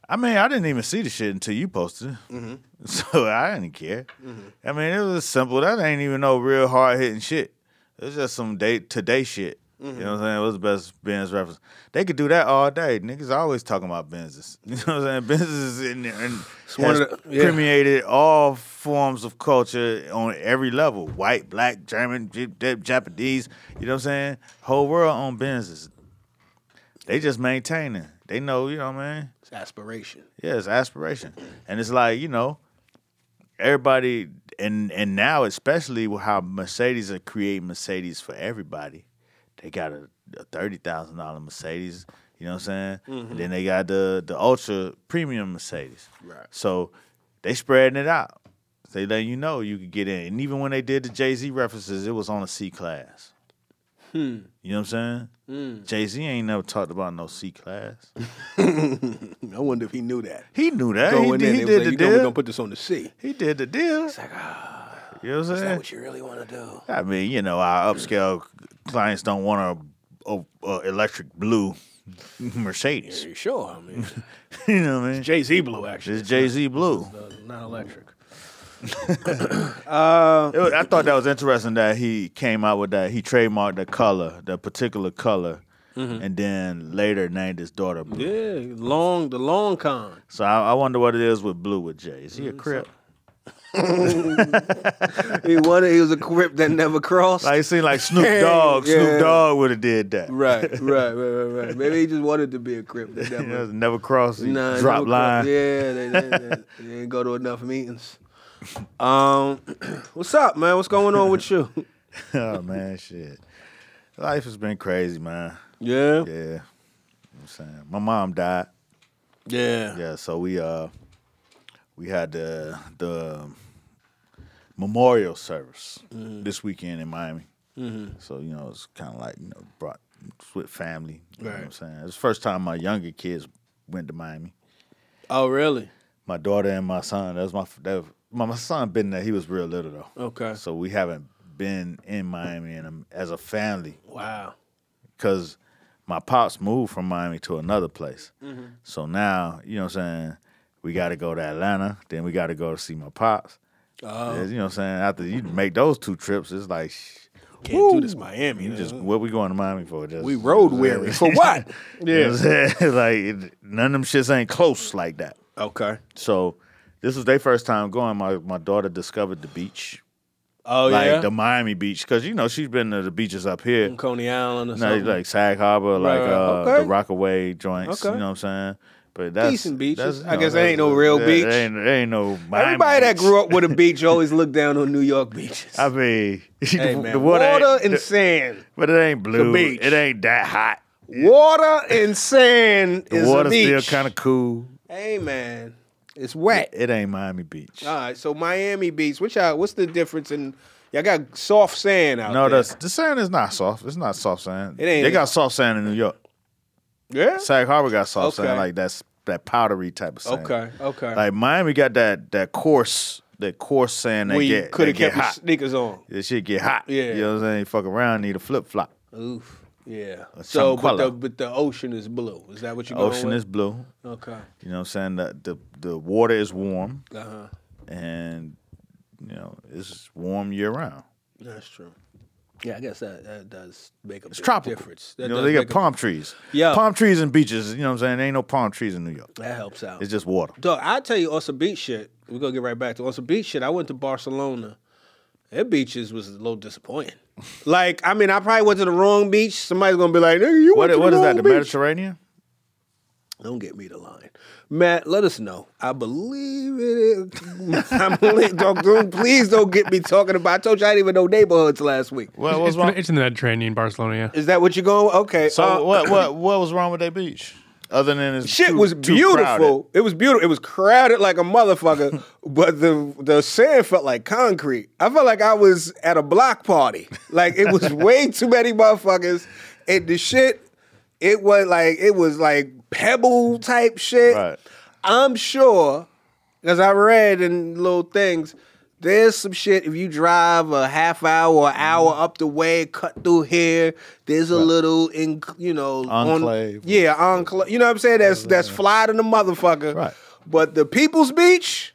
I mean, I didn't even see the shit until you posted it. Mm-hmm. So I didn't care. Mm-hmm. I mean, it was simple. That ain't even no real hard hitting shit. It's just some day today shit. Mm-hmm. You know what I'm saying? What's the best Benz reference? They could do that all day. Niggas always talking about Benzes. You know what I'm saying? Benzes is in there and one has the- yeah. permeated all forms of culture on every level. White, black, German, Japanese. You know what I'm saying? Whole world on Benzes. They just maintaining. They know, you know what I mean? It's aspiration. Yeah, it's aspiration, and it's like you know, everybody, and and now especially with how Mercedes are creating Mercedes for everybody. They got a, a thirty thousand dollar Mercedes. You know what I'm saying? And mm-hmm. then they got the the ultra premium Mercedes. Right. So they spreading it out. They letting you know you could get in. And even when they did the Jay Z references, it was on a C class. Hmm. You know what I'm saying? Hmm. Jay Z ain't never talked about no C class. I wonder if he knew that. He knew that. Go He, in did- he did like, the you know, we're gonna put this on the C. He did the deal. It's like, ah, You know what I'm is that saying? what you really want to do? I mean, you know, our upscale clients don't want a, a, a electric blue Mercedes. Are you sure? I mean, you know what I mean? Jay Z blue actually. It's Jay Z blue. Uh, not electric. It was- I thought that was interesting that he came out with that. He trademarked the color, the particular color, and then later named his daughter blue. Yeah, long the long con. So I, I wonder what it is with blue with Jay. Is he a crip? He wanted. He was a crip that never crossed. Like it seemed like Snoop Dogg. Yeah. Snoop Dogg would have did that. right, right, right, right, right. Maybe he just wanted to be a crip. That never, know, never cross. He Nah, drop never line. crossed. Yeah, they, they, they, they didn't go to enough meetings. Um, what's up, man? What's going on with you? oh man, shit. Life has been crazy, man. Yeah. Yeah. You know what I'm saying? My mom died. Yeah. Yeah, so we uh we had the the memorial service Mm-hmm. this weekend in Miami. So you know it's kind of like you know brought with family. You know what I'm saying it's the first time my younger kids went to Miami. Oh, really? My daughter and my son. That was my that was, my, my son been there. He was real little though. Okay. So we haven't been in Miami and as a family Wow. because my pops moved from Miami to another place. Mm-hmm. So now, you know what I'm saying, we got to go to Atlanta, then we got to go to see my pops. Oh, Yeah, You know what I'm saying? After you make those two trips, it's like, can't do this Miami. you just what we going to Miami for? Just we road weary. For what? You know what like it- none of them shits ain't close like that. Okay. So this was their first time going. My my daughter discovered the beach, Oh, yeah. like yeah? the Miami beach, because you know she's been to the beaches up here. Coney Island or No, something. like Sag Harbor, like Right, uh, okay. the Rockaway joints. Okay. You know what I'm saying? But that's Decent beaches. that's, I guess there ain't no real there- beach. There ain't, ain't no. Everybody that grew up with a beach always looked down on New York beaches. I mean, hey, the, the water, water, and the- sand. but it ain't blue. beach. It ain't that hot. Water and sand The is water's still kind of cool. Hey, man. It's wet. It ain't Miami Beach. All right, so Miami Beach. Which y'all, what's the difference in? Y'all got soft sand out no, there. No, the sand is not soft. It's not soft sand. It ain't- They got soft sand in New York. Yeah. Sag Harbor got soft Okay. sand, like that's that powdery type of sand. Okay. Okay. Like Miami got that that coarse that coarse sand that you get could have kept your hot. sneakers on. This shit get hot. Yeah. You know what I'm saying? Fuck around, need a flip flop. Oof. Yeah. So, but the but the ocean is blue. Is that what you're going Ocean with? is blue. okay. You know what I'm saying? The the, the water is warm Uh huh. and you know, it's warm year round. That's true. Yeah, I guess that, that does make a It's big tropical. difference. That you know, they got make a- palm trees. Yeah. Palm trees and beaches, you know what I'm saying? There ain't no palm trees in New York. that helps out. It's just water. Dog, I tell you, on some beach shit. We're gonna get right back to on some beach shit. I went to Barcelona. Their beaches was a little disappointing. like, I mean, I probably went to the wrong beach. Somebody's gonna be like, "Nigga, you What went to what the is that? wrong The. Mediterranean? Don't get me the line. Matt, let us know. I believe it. is- I believe, don't, don't- please don't get me talking about. I told you I didn't even know neighborhoods last week. What was It's, wrong? it's in the Mediterranean, Barcelona. Yeah. Is that what you're going? Okay. So uh, what what what was wrong with that beach? Other than it's Shit too- was too beautiful. crowded? It was beautiful. It was crowded like a motherfucker, but the the sand felt like concrete. I felt like I was at a block party. Like it was way too many motherfuckers, and the shit. It was like it was like pebble type shit. Right. I'm sure, because I read in little things. There's some shit. If you drive a half hour or hour mm-hmm. up the way, cut through here. There's a little, in, you know, on- Enclave. yeah, enclave. You know what I'm saying? That's that's fly to the motherfucker. Right. But the People's Beach,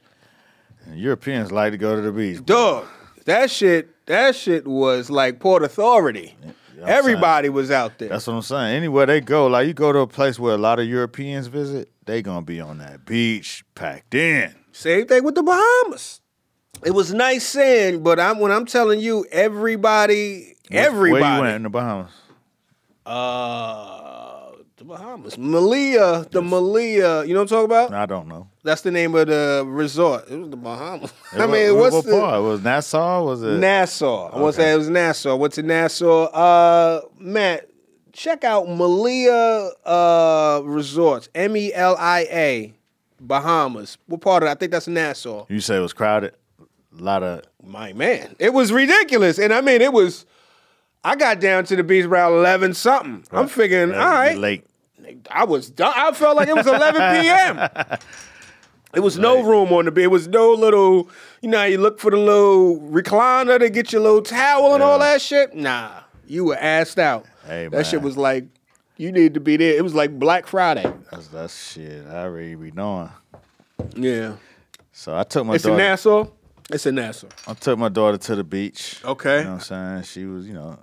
Europeans like to go to the beach. dog, that shit, that shit was like Port Authority. I'm Everybody was out there. That's what I'm saying. Anywhere they go, like you go to a place where a lot of Europeans visit, they gonna be on that beach packed in. Same thing with the Bahamas. It was nice sand, but I'm when I'm telling you, everybody, everybody, Where you went in the Bahamas? uh, the Bahamas, Melia, the Melia. You know what I'm talking about? I don't know. That's the name of the resort. It was the Bahamas. I mean, what, what's what the part? Was Nassau? Was it? Nassau? I want to say it was Nassau. Went to Nassau. Uh, Matt, check out Melia uh, Resorts. M E L I A, Bahamas. What part of? it? I think that's Nassau. you say it was crowded. A lot of My man, it was ridiculous, and I mean, it was. I got down to the beach around eleven something. I'm figuring, all right, late. I was done. I felt like it was 11 p.m. It was no room on the bed. It was no little, you know, you look for the little recliner to get your little towel and all that shit. Nah, you were assed out. Hey, that shit was like, you need to be there. It was like Black Friday. That's that's shit. I already be knowing. Yeah. So I took my It's in daughter. Nassau. It's in Nassau. I took my daughter to the beach. Okay. You know what I'm saying? She was, you know,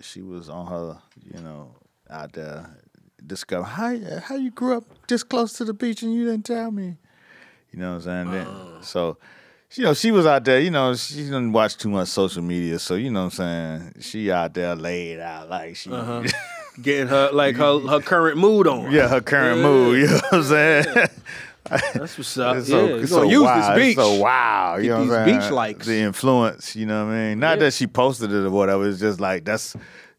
she was on her, you know, out there discover how how you grew up this close to the beach and you didn't tell me. You know what I'm saying? Then- Uh. So, you know, she was out there. You know, she didn't watch too much social media, so you know what I'm saying. She out there laid out like she, Uh-huh. Getting her like her her current mood on. yeah, her current mood. You know what I'm saying? That's what's up. It's yeah, so, you so use wild. this It's beach. so wow. You Get know what I'm saying? beach likes. The influence, you know what I mean? Not Yeah. that she posted it or whatever. It's just like that's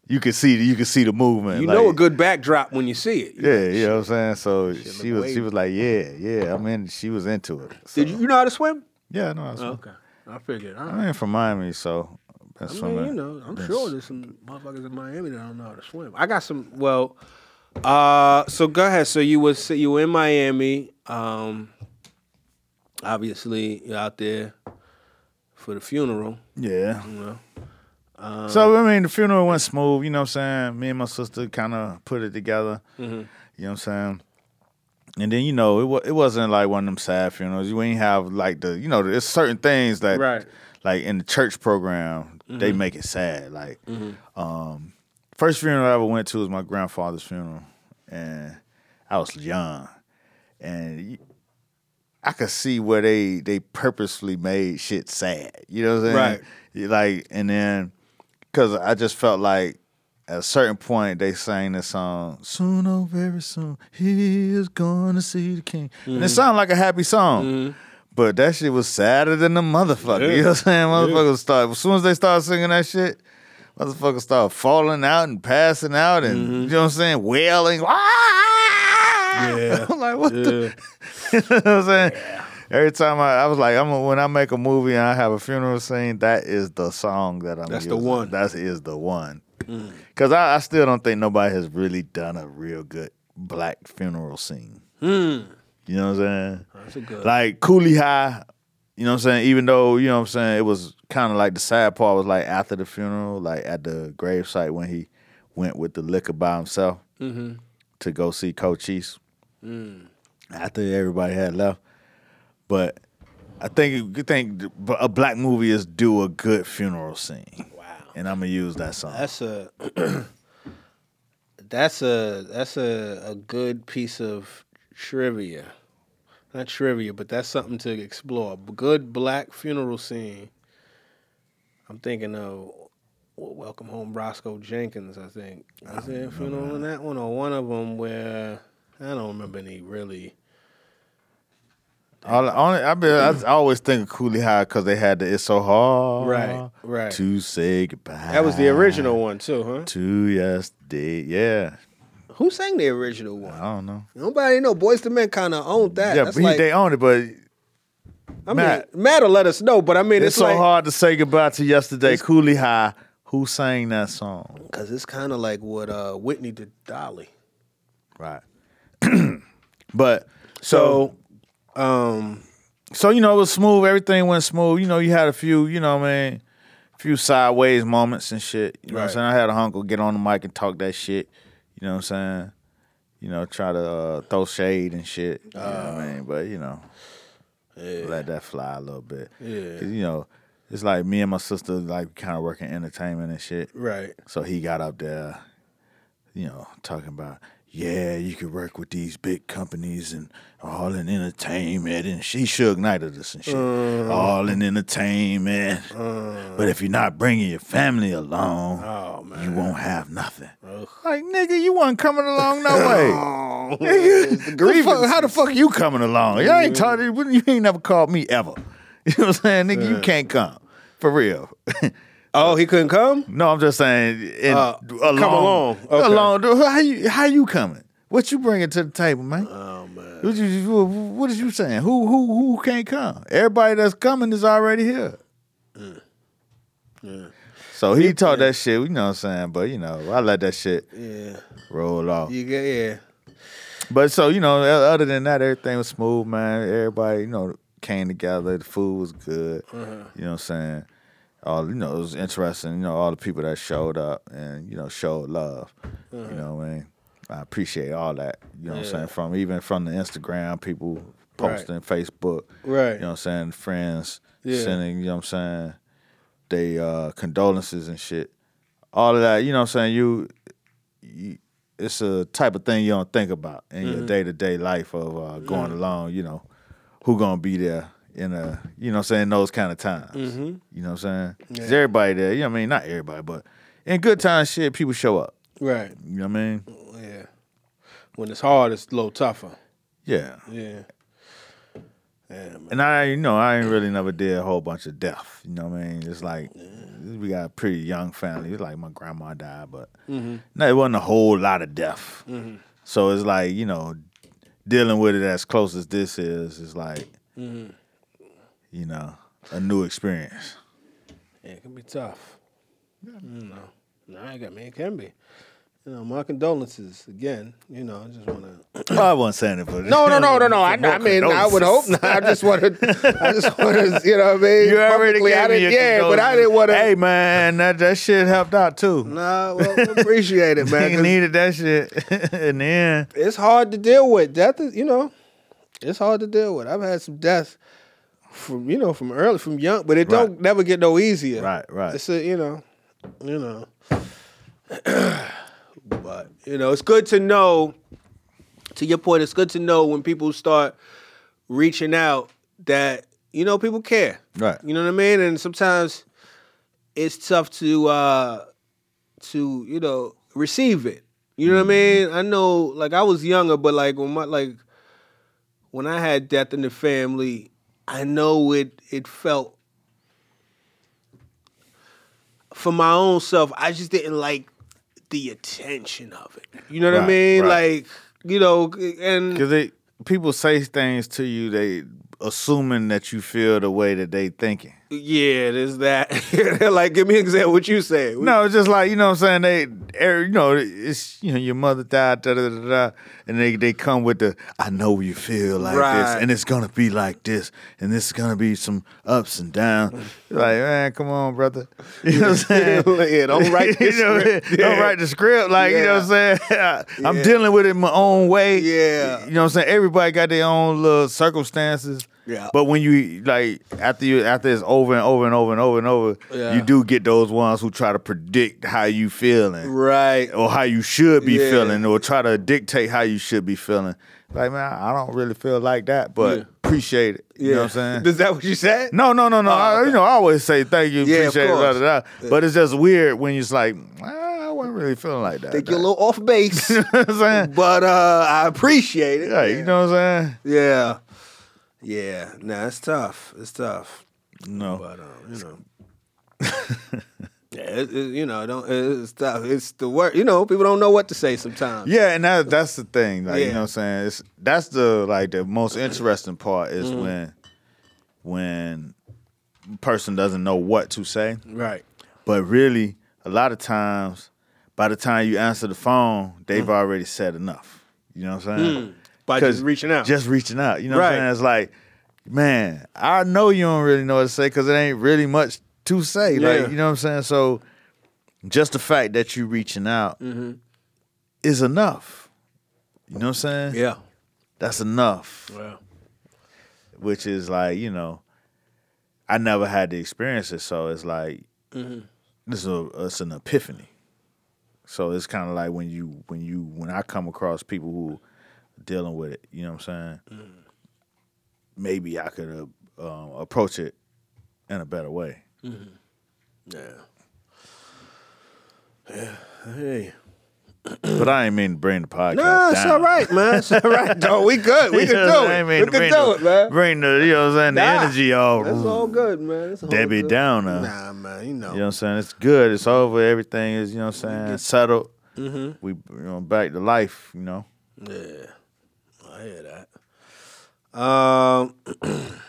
you could see you could see the movement. You like- know a good backdrop when you see it. Yeah, you know what I'm saying. So she was she was like, yeah, yeah. I mean, she was into it. So, Did you, you know how to swim? Yeah. I, was, Okay, I figured. All I right. ain't from Miami, so I swimming. mean, you know, I'm sure there's some motherfuckers in Miami that don't know how to swim. I got some. Well, uh, so go ahead. So you was you were in Miami. Um, obviously, you're out there for the funeral. Yeah. You know, Um, so I mean, the funeral went smooth. You know what I'm saying? Me and my sister kind of put it together. Mm-hmm. You know what I'm saying? And then you know it it wasn't like one of them sad funerals. You ain't have like the you know there's certain things that Right. like in the church program they make it sad. Like um, first funeral I ever went to was my grandfather's funeral, and I was young, and I could see where they they purposefully made shit sad. You know what I'm saying? Right. Like and then because I just felt like at a certain point they sang this song soon oh very soon he is gonna see the king. And it mm-hmm. sounded like a happy song. Mm-hmm. But that shit was sadder than the motherfucker you know what I'm saying? Motherfuckers start as soon as they start singing that shit motherfuckers start falling out and passing out and mm-hmm. you know what I'm saying? Wailing yeah. I'm like what the you know what I'm saying Every time I, I was like, I'm a, when I make a movie and I have a funeral scene, that is the song that I'm. That's the one. Mm. That is the one. Mm. Because I, I still don't think nobody has really done a real good black funeral scene. Hmm. You know what I'm saying? good. Like Cooley High, you know what I'm saying? Even though, you know what I'm saying, it was kind of like the sad part was like after the funeral, like at the gravesite when he went with the liquor by himself mm-hmm. to go see Cochise mm. after everybody had left. But I think you think a black movie is do a good funeral scene. wow. And I'm gonna use that song. That's a that's a that's a, a good piece of trivia. Not trivia, but that's something to explore. A good black funeral scene. I'm thinking of Welcome Home Roscoe Jenkins, I think. Was there a funeral in that one or one of them where I don't remember any really All, only, I, be, I always think of Cooley High because they had the "It's So Hard Right, right. to say goodbye." That was the original one too, huh? To yesterday, yeah. Who sang the original one? I don't know. Nobody know. Boyz II Men kind of owned that. yeah, That's but like, they own it, but I Matt. mean, Matt will let us know, but I mean, it's, it's, so like, hard to say goodbye to yesterday. Cooley High, who sang that song? Cause it's kind of like what uh, Whitney did Dolly. Right. but so Um, so you know it was smooth. Everything went smooth. You know you had a few. You know what I mean. A few sideways moments and shit. You know what I'm saying? I had a uncle get on the mic and talk that shit. You know what I'm saying? You know, try to uh, throw shade and shit. You know what I mean? But you know, let that fly a little bit. Yeah. you know, it's like me and my sister like kind of working entertainment and shit. right. So he got up there, you know, talking about, yeah, you could work with these big companies and all in entertainment. And she Suge Knighted us and shit. all in entertainment. but if you're not bringing your family along, Oh man. you won't have nothing. Like, nigga, you wasn't coming along no way. Oh, Nigga, the fuck- how the fuck you coming along? You ain't taught you, you ain't never called me ever. You know what I'm saying? Nigga, you can't come. For real. oh, he couldn't come. No, I'm just saying. In, Uh, along, come along. Okay. Along. How you how you coming? What you bringing to the table, man? Oh man. What, you, what is you saying? Who who who can't come? Everybody that's coming is already here. So he taught that shit, you know what I'm saying? But you know, I let that shit Yeah. roll off. You get yeah. But so, you know, other than that, everything was smooth, man. Everybody, you know, came together. The food was good. You know what I'm saying? All you know, it was interesting, you know, all the people that showed up and, you know, showed love. You know what I mean? I appreciate all that. You know what I'm saying? From even from the Instagram, people posting, Facebook, Right. you know what I'm saying, friends Yeah. sending, you know what I'm saying, they uh condolences and shit. All of that, you know what I'm saying, you, you it's a type of thing you don't think about in Mm-hmm. your day to day life of uh, going along, you know, who gonna be there in a you know saying, those kind of times. Mm-hmm. You know what I'm saying? 'Cause everybody there, you know what I mean, not everybody, but in good times shit, people show up. Right. You know what I mean? Yeah. When it's hard, it's a little tougher. Yeah. Yeah. Yeah. And I, you know, I ain't really never did a whole bunch of death. You know what I mean? It's like we got a pretty young family. It's like my grandma died, but Mm-hmm. no, it wasn't a whole lot of death. So it's like you know, dealing with it as close as this is is like, Mm-hmm. You know, a new experience. Yeah, it can be tough. You know, no, I got me. It can be. You know, my condolences again. You know, I just want to. Well, I wasn't saying it, but No, no, no, no, no. I, I mean, I would hope not. I just wanted. I just wanted. You know what I mean? You already Publicly, gave I me your Yeah, but I didn't want to. Hey man, that that shit helped out too. Nah, well, appreciate it, man. 'cause needed that shit in the end. It's hard to deal with. Death is, you know, it's hard to deal with. I've had some deaths from, you know, from early, from young, but it don't Right. never get no easier. Right, right. It's a, you know, you know. but you know, it's good to know. To your point, it's good to know when people start reaching out that you know people care. Right. You know what I mean? And sometimes it's tough to uh to, you know, receive it. You know what I mean? I know like I was younger, but like when my like when I had death in the family, I know it it felt for my own self, I just didn't like the attention of it. You know what I mean? right. Like, you know, and Because they people say things to you, they assuming that you feel the way that they thinking. Yeah, there's that. Like, give me an example what you said. No, it's just like you know what I'm saying. They, er, you know, it's you know your mother died, da da da da, and they they come with the I know you feel like Right. this, and it's gonna be like this, and this is gonna be some ups and downs. Like man, come on, brother. You know what I'm saying? Yeah, don't write the You know, script. Don't Yeah. write the script. Like you know what I'm saying. I'm dealing with it my own way. Yeah. You know what I'm saying. Everybody got their own little circumstances. Yeah. But when you like after you after it's over and over and over and over and over, Yeah. you do get those ones who try to predict how you feeling Right. or how you should be Yeah. feeling or try to dictate how you should be feeling. Like man, I don't really feel like that, but Yeah. appreciate it. You know what I'm saying? Is that what you said? No, no, no, no. I, you know, I always say thank you, appreciate it, blah, blah, blah. But it's just weird when you're just like, "Ah, I wasn't really feeling like that. think you're a little off base, you know what I'm saying? but uh, I appreciate it. Yeah, you know what I'm saying? Yeah. Yeah. Nah, it's tough. It's tough. No. But uh, you know. yeah, it, it, you know, don't it's tough. It's the word. You know, people don't know what to say sometimes. Yeah, and that that's the thing. Like, you know what I'm saying? It's that's the like the most interesting part is Mm-hmm. when when person doesn't know what to say. Right. But really, a lot of times, by the time you answer the phone, they've Mm. already said enough. You know what I'm saying? By just reaching out. Just reaching out. You know what Right. I'm saying? It's like, man, I know you don't really know what to say because it ain't really much to say. Yeah. Like, you know what I'm saying? So just the fact that you reaching out Mm-hmm. is enough. You know what I'm saying? yeah. That's enough. Well. Which is like, you know, I never had the experience it, so it's like Mm-hmm. this is a it's an epiphany. So it's kind of like when you when you when I come across people who dealing with it, you know what I'm saying? Mm. Maybe I could uh, um, approach it in a better way. Yeah. Yeah. Hey. But I ain't mean to bring the podcast No, it's down. all right, man. It's all right, though. We good. We You can do it. We can do the- it, man. Bring the you know what I'm saying, the Nah, energy all. That's all good, man. It's all Debbie good. down now. Nah, man. You know. You know what I'm saying? It's good. It's over. Everything is, you know what I'm saying, settled. Mm-hmm. We you know back to life, you know. Yeah, I hear that. Um,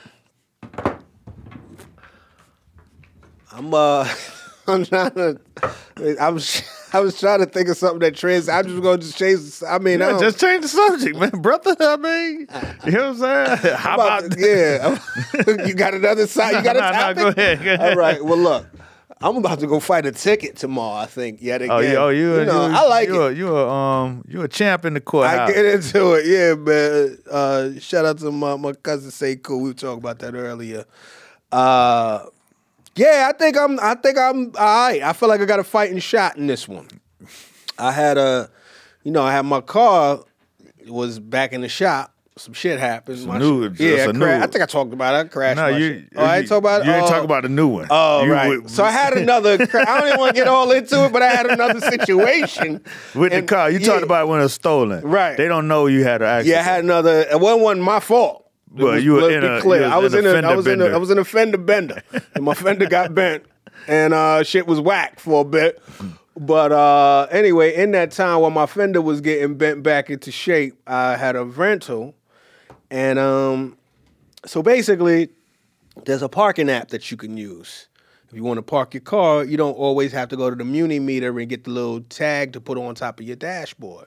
I'm uh, I'm trying to. I was I was trying to think of something that trans. I'm just gonna just change. I mean, Yeah, don't- just change the subject, man, brother. I mean, you know what I'm saying? How about- about yeah. you got another side. You got a topic. go ahead, go ahead. All right. Well, look. I'm about to go fight a ticket tomorrow. I think yet again. Oh, you, oh, you, you know, you, I like you it. A, you a um, you a champ in the court. I get into it, yeah, man. Uh, shout out to my, my cousin Seiko. We were talking about that earlier. Uh, yeah, I think I'm. I think I'm all right. I feel like I got a fighting shot in this one. I had a, you know, I had my car was back in the shop. Some shit happened. My new- shit- yeah, a I, new- I think I talked about it. I crashed. no, you. Oh, I ain't talk about it. You ain't Oh. talk about the new one. Oh You right. so I had another. Cra- I don't even want to get all into it, but I had another situation with the car. You yeah. talked about it when it was stolen. Right. They don't know you had an accident. Yeah, I had another. It wasn't, wasn't my fault. Well, was- you were in a- clear. was I was in a. I was in a. I was in a fender bender, and my fender got bent. and uh, shit was whack for a bit. But uh, anyway, in that time while my fender was getting bent back into shape, I had a rental, and um, so basically, there's a parking app that you can use. If you want to park your car, you don't always have to go to the Muni meter and get the little tag to put on top of your dashboard.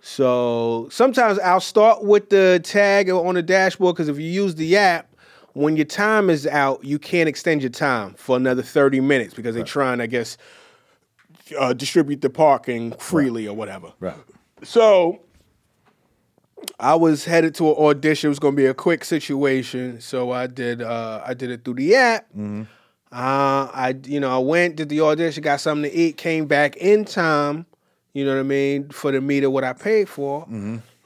So sometimes I'll start with the tag on the dashboard because if you use the app, when your time is out, you can't extend your time for another 30 minutes because they're trying, I guess, uh, distribute the parking freely or whatever. Right. So I was headed to an audition. It was going to be a quick situation, so I did. Uh, I did it through the app. Uh, I, you know, I went, did the audition, got something to eat, came back in time. You know what I mean for the meter what I paid for.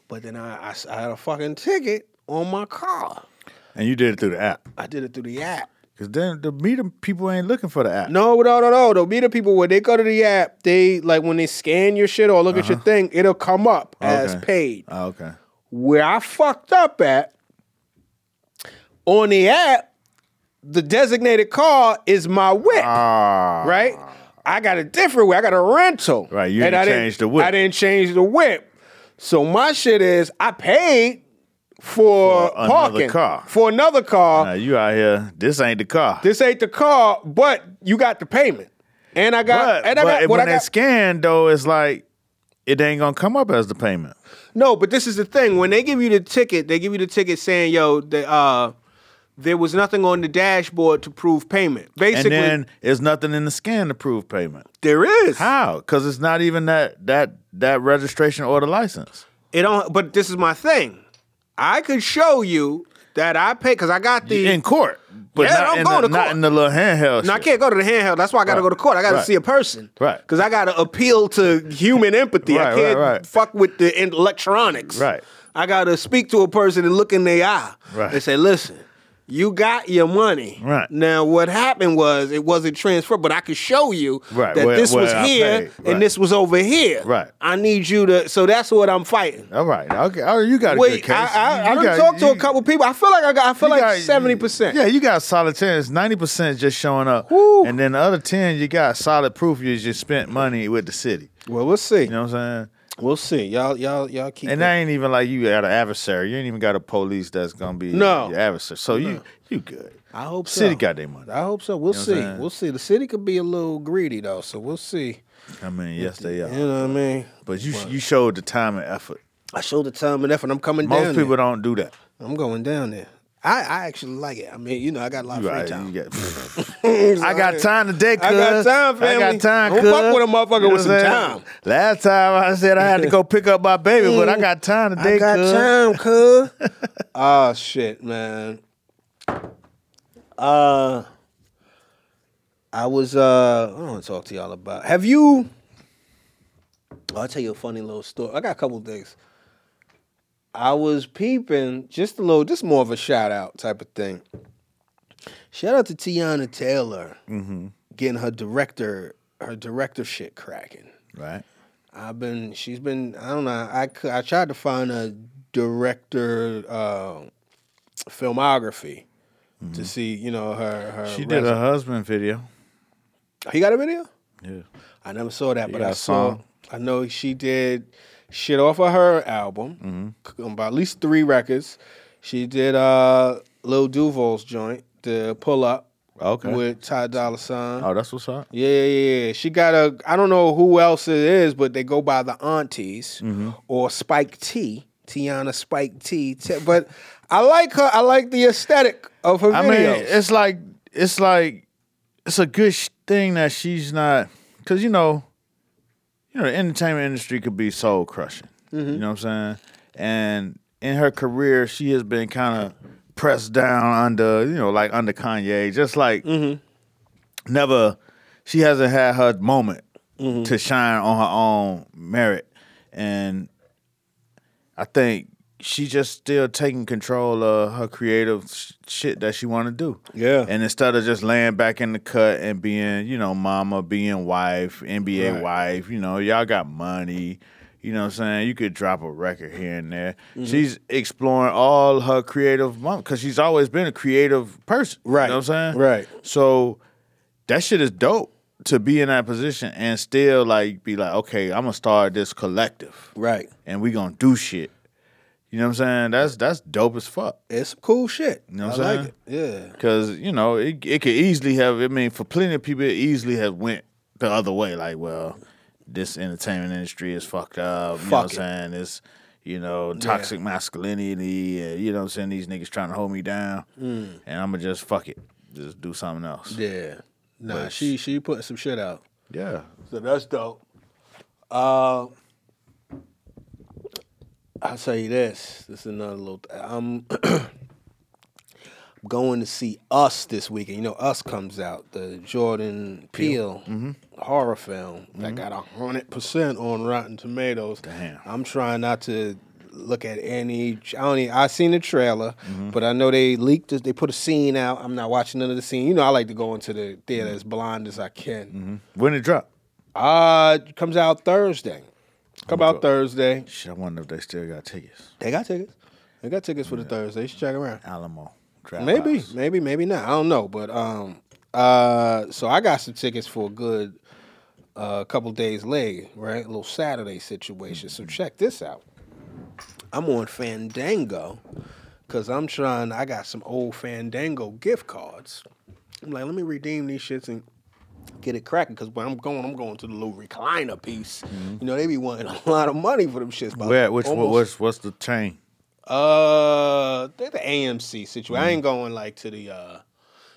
But then I had a fucking ticket on my car. And you did it through the app. I did it through the app. Cause then the meter people ain't looking for the app. No, no, no, no. The meter people when they go to the app, they like when they scan your shit or look at your thing, it'll come up as paid. Oh, okay. Where I fucked up at on the app, the designated car is my whip, Ah. right? I got a different whip. I got a rental. Right, you And didn't I change the whip. I didn't change the whip. So my shit is I paid for, For another parking car. for another car. Now you out here. This ain't the car. This ain't the car, but you got the payment. And I got but and I but got what when I they got. scan though, it's like it ain't gonna come up as the payment. No, but this is the thing. When they give you the ticket, they give you the ticket saying, "Yo, the, uh, there was nothing on the dashboard to prove payment." Basically, and then there's nothing in the scan to prove payment. there is. How? Because it's not even that that that registration or the license. It don't. But this is my thing. I could show you that I pay because I got the. in court, but Yeah, not, I'm in going the, to not court. in the little handheld. No, I can't go to the handheld. That's why I got to Right. go to court. I got to Right. see a person. Right. Because I got to appeal to human empathy. Right, I can't fuck with the electronics. Right. I got to speak to a person and look in their eye Right. and say, listen, you got your money. Right. Now, what happened was it wasn't transferred, but I could show you Right, that where- this was I here paid. Right. and this was over here. Right. I need you to, so that's what I'm fighting. All right. Okay. Oh, you got a good Wait, case. I, I, I You got- talked to a couple people. I feel like I got, I feel like got- 70%. Yeah, you got a solid ten. It's ninety percent just showing up, Woo. and then the other ten, you got solid proof you just spent money with the city. Well, we'll see. You know what I'm saying? We'll see. Y'all, y'all, y'all keep. And that ain't even like you got an adversary. You ain't even got a police that's gonna be No. your adversary. So you you good. I hope so. City got their money. I hope so. We'll know see. We'll see. The city could be a little greedy though, so we'll see. I mean, yes they are. You know what I mean? But you you showed the time and effort. I showed the time and effort. I'm coming Most down. people there. don't do that. I'm going down there. I, I actually like it. I mean, you know, I got a lot of free right, time. got- I got time today, cuz. I got time, family. I got time, Don't cuz. fuck with a motherfucker You know with some time. Last time I said I had to go pick up my baby, but I got time today, cuz. I got cuz. time, cuz. oh shit, man. Uh, I was. Uh, I don't want to talk to y'all about. Have you? I'll tell you a funny little story. I got a couple things. I was peeping just a little, just more of a shout out type of thing. Shout out to Teyana Taylor getting her director, her director shit cracking. Right. I've been, she's been, I don't know, I, I tried to find a director uh, filmography to see, you know, her, her She did resume. a husband video. He got a video? Yeah. I never saw that, She but I saw. song. I know she did shit off of her album, Mm-hmm. about at least three records. She did uh, Lil Duval's joint, the Pull Up, Okay. with Ty Dolla Sign. Oh, that's what's up. Yeah, yeah, yeah. She got a. I don't know who else it is, but they go by the aunties Mm-hmm. or Spike T, Teyana Spike T. T- But I like her. I like the aesthetic of her I videos. mean, it's like it's like it's a good sh- thing that she's not because you know, you know, the entertainment industry could be soul crushing. Mm-hmm. You know what I'm saying? And in her career, she has been kind of pressed down under, you know, like under Kanye, just like Mm-hmm. never. She hasn't had her moment Mm-hmm. to shine on her own merit, and I think she just still taking control of her creative sh- shit that she want to do. Yeah. And instead of just laying back in the cut and being, you know, mama, being wife, NBA Right. wife, you know, y'all got money. You know what I'm saying? You could drop a record here and there. Mm-hmm. She's exploring all her creative mom because she's always been a creative person. Right. You know what I'm saying? Right. So that shit is dope to be in that position and still like be like, okay, I'm gonna start this collective Right. and we gonna do shit. You know what I'm saying? That's that's dope as fuck. It's some cool shit. You know what I I'm like it. Yeah. Cause you know it it could easily have. I mean, for plenty of people, it easily have went the other way. Like, well, this entertainment industry is fucked up. You know what I'm saying? It's you know toxic masculinity. And, you know what I'm saying? These niggas trying to hold me down, and I'm gonna just fuck it, just do something else. Yeah. Nah, But- she she putting some shit out. Yeah. So that's dope. Uh, I'll tell you this. This is another little. Th- I'm going to see Us this weekend. You know, Us comes out the Jordan Peele mm-hmm. horror film that mm-hmm. got a hundred percent on Rotten Tomatoes. Damn. I'm trying not to look at any. I only I seen the trailer, mm-hmm. but I know they leaked. it- They put a scene out. I'm not watching none of the scene. You know, I like to go into the theater as blind as I can. When it drop? Uh, it comes out Thursday. Come out Thursday. Shit, I wonder if they still got tickets. They got tickets. They got tickets for the Thursday. You should check around. Alamo. Draft Maybe, House. maybe, maybe not. I don't know, but um, uh, so I got some tickets for a good uh, couple days late, right? A little Saturday situation. So check this out. I'm on Fandango because I'm trying. I got some old Fandango gift cards. I'm like, let me redeem these shits and get it cracking. Because when I'm going, I'm going to the little recliner piece. You know, they be wanting a lot of money for them shits. Where? Which? What, almost- what's what's the chain? uh, they're the AMC situation. I ain't going like to the uh,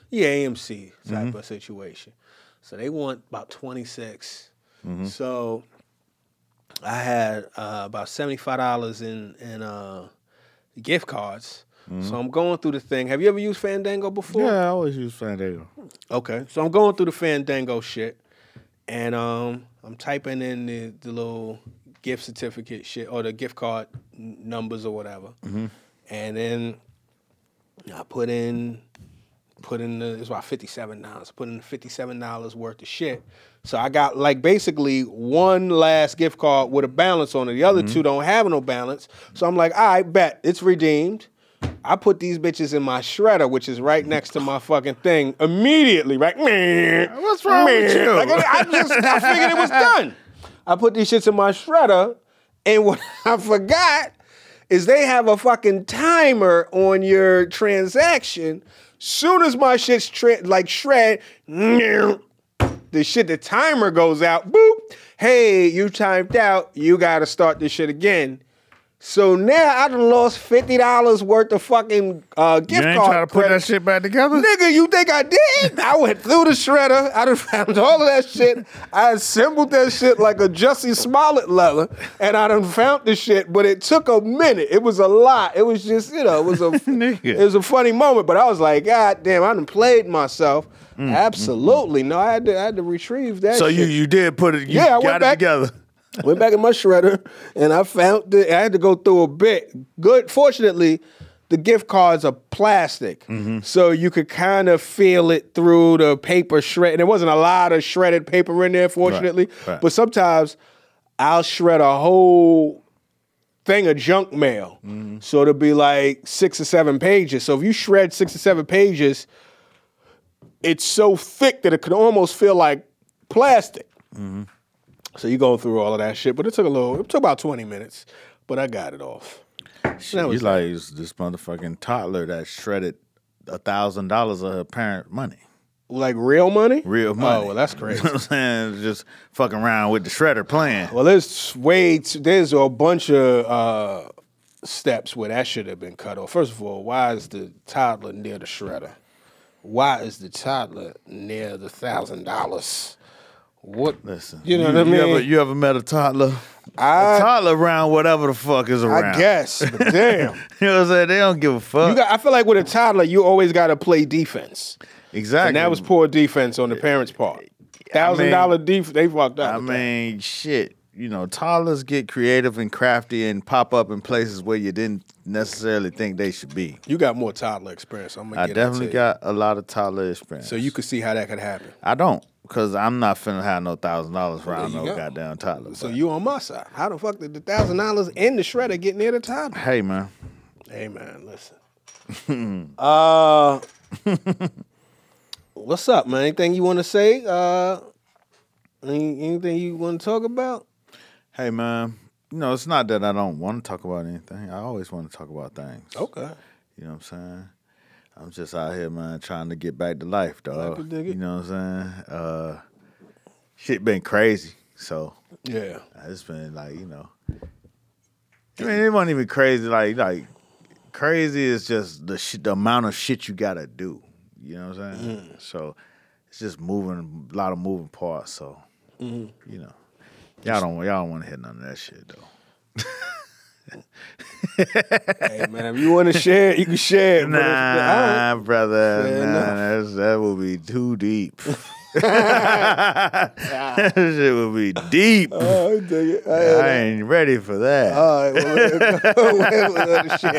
yeah AMC type of situation. So they want about twenty So I had uh, about seventy five dollars in in uh, gift cards. So I'm going through the thing. Have you ever used Fandango before? Yeah, I always use Fandango. Okay, so I'm going through the Fandango shit, and um, I'm typing in the, the little gift certificate shit or the gift card numbers or whatever, and then I put in put in the it's about fifty seven dollars. Put in fifty seven dollars worth of shit. So I got like basically one last gift card with a balance on it. The other two don't have no balance. So I'm like, all right, bet it's redeemed. I put these bitches in my shredder, which is right next to my fucking thing, immediately, right? What's wrong with you? Like, I just I figured it was done. I put these shits in my shredder, and what I forgot is they have a fucking timer on your transaction. Soon as my shit's tra- like shred, the shit, the timer goes out. Boop. Hey, you timed out. You got to start this shit again. So now I done lost fifty dollars worth of fucking uh, You gift ain't card. trying to put that shit back together? Nigga, you think I did? I went through the shredder. I done found all of that shit. I assembled that shit like a Jussie Smollett leather, and I done found the shit. But it took a minute. It was a lot. It was just, you know, it was a, it was a funny moment. But I was like, God damn, I done played myself. Absolutely, no. I had to, I had to retrieve that. Mm, So shit. you you did put it. You Yeah, I went got it back- together. Went back in my shredder and I found the, I had to go through a bit. Good. Fortunately, the gift cards are plastic, mm-hmm. so you could kind of feel it through the paper shred. And there wasn't a lot of shredded paper in there, fortunately. right. But sometimes I'll shred a whole thing of junk mail, mm-hmm. so it'll be like six or seven pages. So if you shred six or seven pages, it's so thick that it could almost feel like plastic. Mm-hmm. So you going through all of that shit, but it took a little. It took about twenty minutes, but I got it off. Shit, That you was like this motherfucking toddler that shredded a thousand dollars of her parent money. Like real money? Real money. Oh, well, that's crazy. You know what I'm saying? Just fucking around with the shredder playing. well, there's way. Too, there's a bunch of uh, steps where that should have been cut off. First of all, why is the toddler near the shredder? Why is the toddler near the thousand dollars? What? Listen, You know what I You ever, mean? you ever met a toddler? I- a toddler around whatever the fuck is around. I guess. But damn. You know what I'm saying? They don't give a fuck. You got, I feel like with a toddler, you always got to play defense, exactly. and that was poor defense on the parents' part. Thousand dollar def, they fucked up. I mean, shit. You know, toddlers get creative and crafty and pop up in places where you didn't necessarily think they should be. you got more toddler experience. I'm gonna I definitely got a lot of toddler experience. So you could see how that could happen. I don't, because I'm not finna have no thousand dollars around you no go. goddamn toddler. So but- you on my side? How the fuck did the thousand dollars in the shredder get near the toddler? hey man, Hey man, listen. uh, what's up, man? Anything you want to say? Uh, any, anything you want to talk about? Hey man, you know it's not that I don't want to talk about anything. I always want to talk about things. Okay. You know what I'm saying? I'm just out here, man, trying to get back to life, dog. can dig it. You know what I'm saying? Uh, shit been crazy, so Yeah. it's been like you know. I mean, it wasn't even crazy. Like like crazy is just the shit, the amount of shit you gotta do. You know what I'm saying? Mm. So it's just moving a lot of moving parts. So Mm-hmm. you know, y'all don't y'all don't want to hit none of that shit though. hey man, if you want to share it, you can share it. Nah, brother, Fair nah, enough. that's, that would be too deep. that shit would be deep. Oh, I. I I ain't ready for that. All right, well, let's go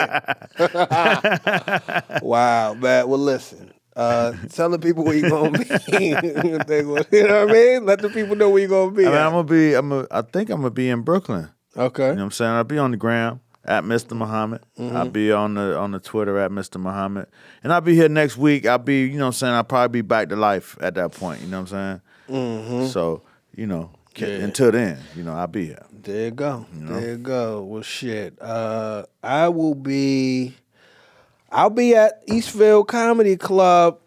shit. wow, man. Well, listen. Uh, tell the people where you gonna be. you know what I mean? Let the people know where you gonna be. I mean, I'm gonna be. I'm. A, I think I'm gonna be in Brooklyn. okay. You know what I'm saying? I'll be on the gram at Mr. Muhammad. Mm-hmm. I'll be on the on the Twitter at Mr. Muhammad. And I'll be here next week. I'll be, you know what I'm saying, I'll probably be back to life at that point. You know what I'm saying? So, you know, Mm-hmm. Yeah. until then, you know, I'll be here. There you go. There you go. Well, shit. Uh, I will be. I'll be at Eastville Comedy Club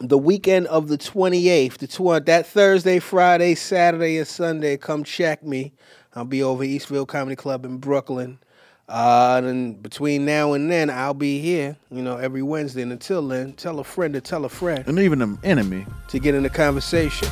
the weekend of the 28th. The tw- that Thursday, Friday, Saturday, and Sunday. Come check me. I'll be over at Eastville Comedy Club in Brooklyn. Uh, and between now and then, I'll be here. You know, every Wednesday. And until then, tell a friend to tell a friend And even an enemy. to get in the conversation.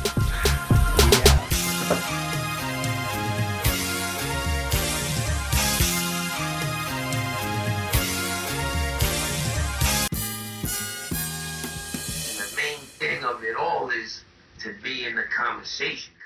Conversation.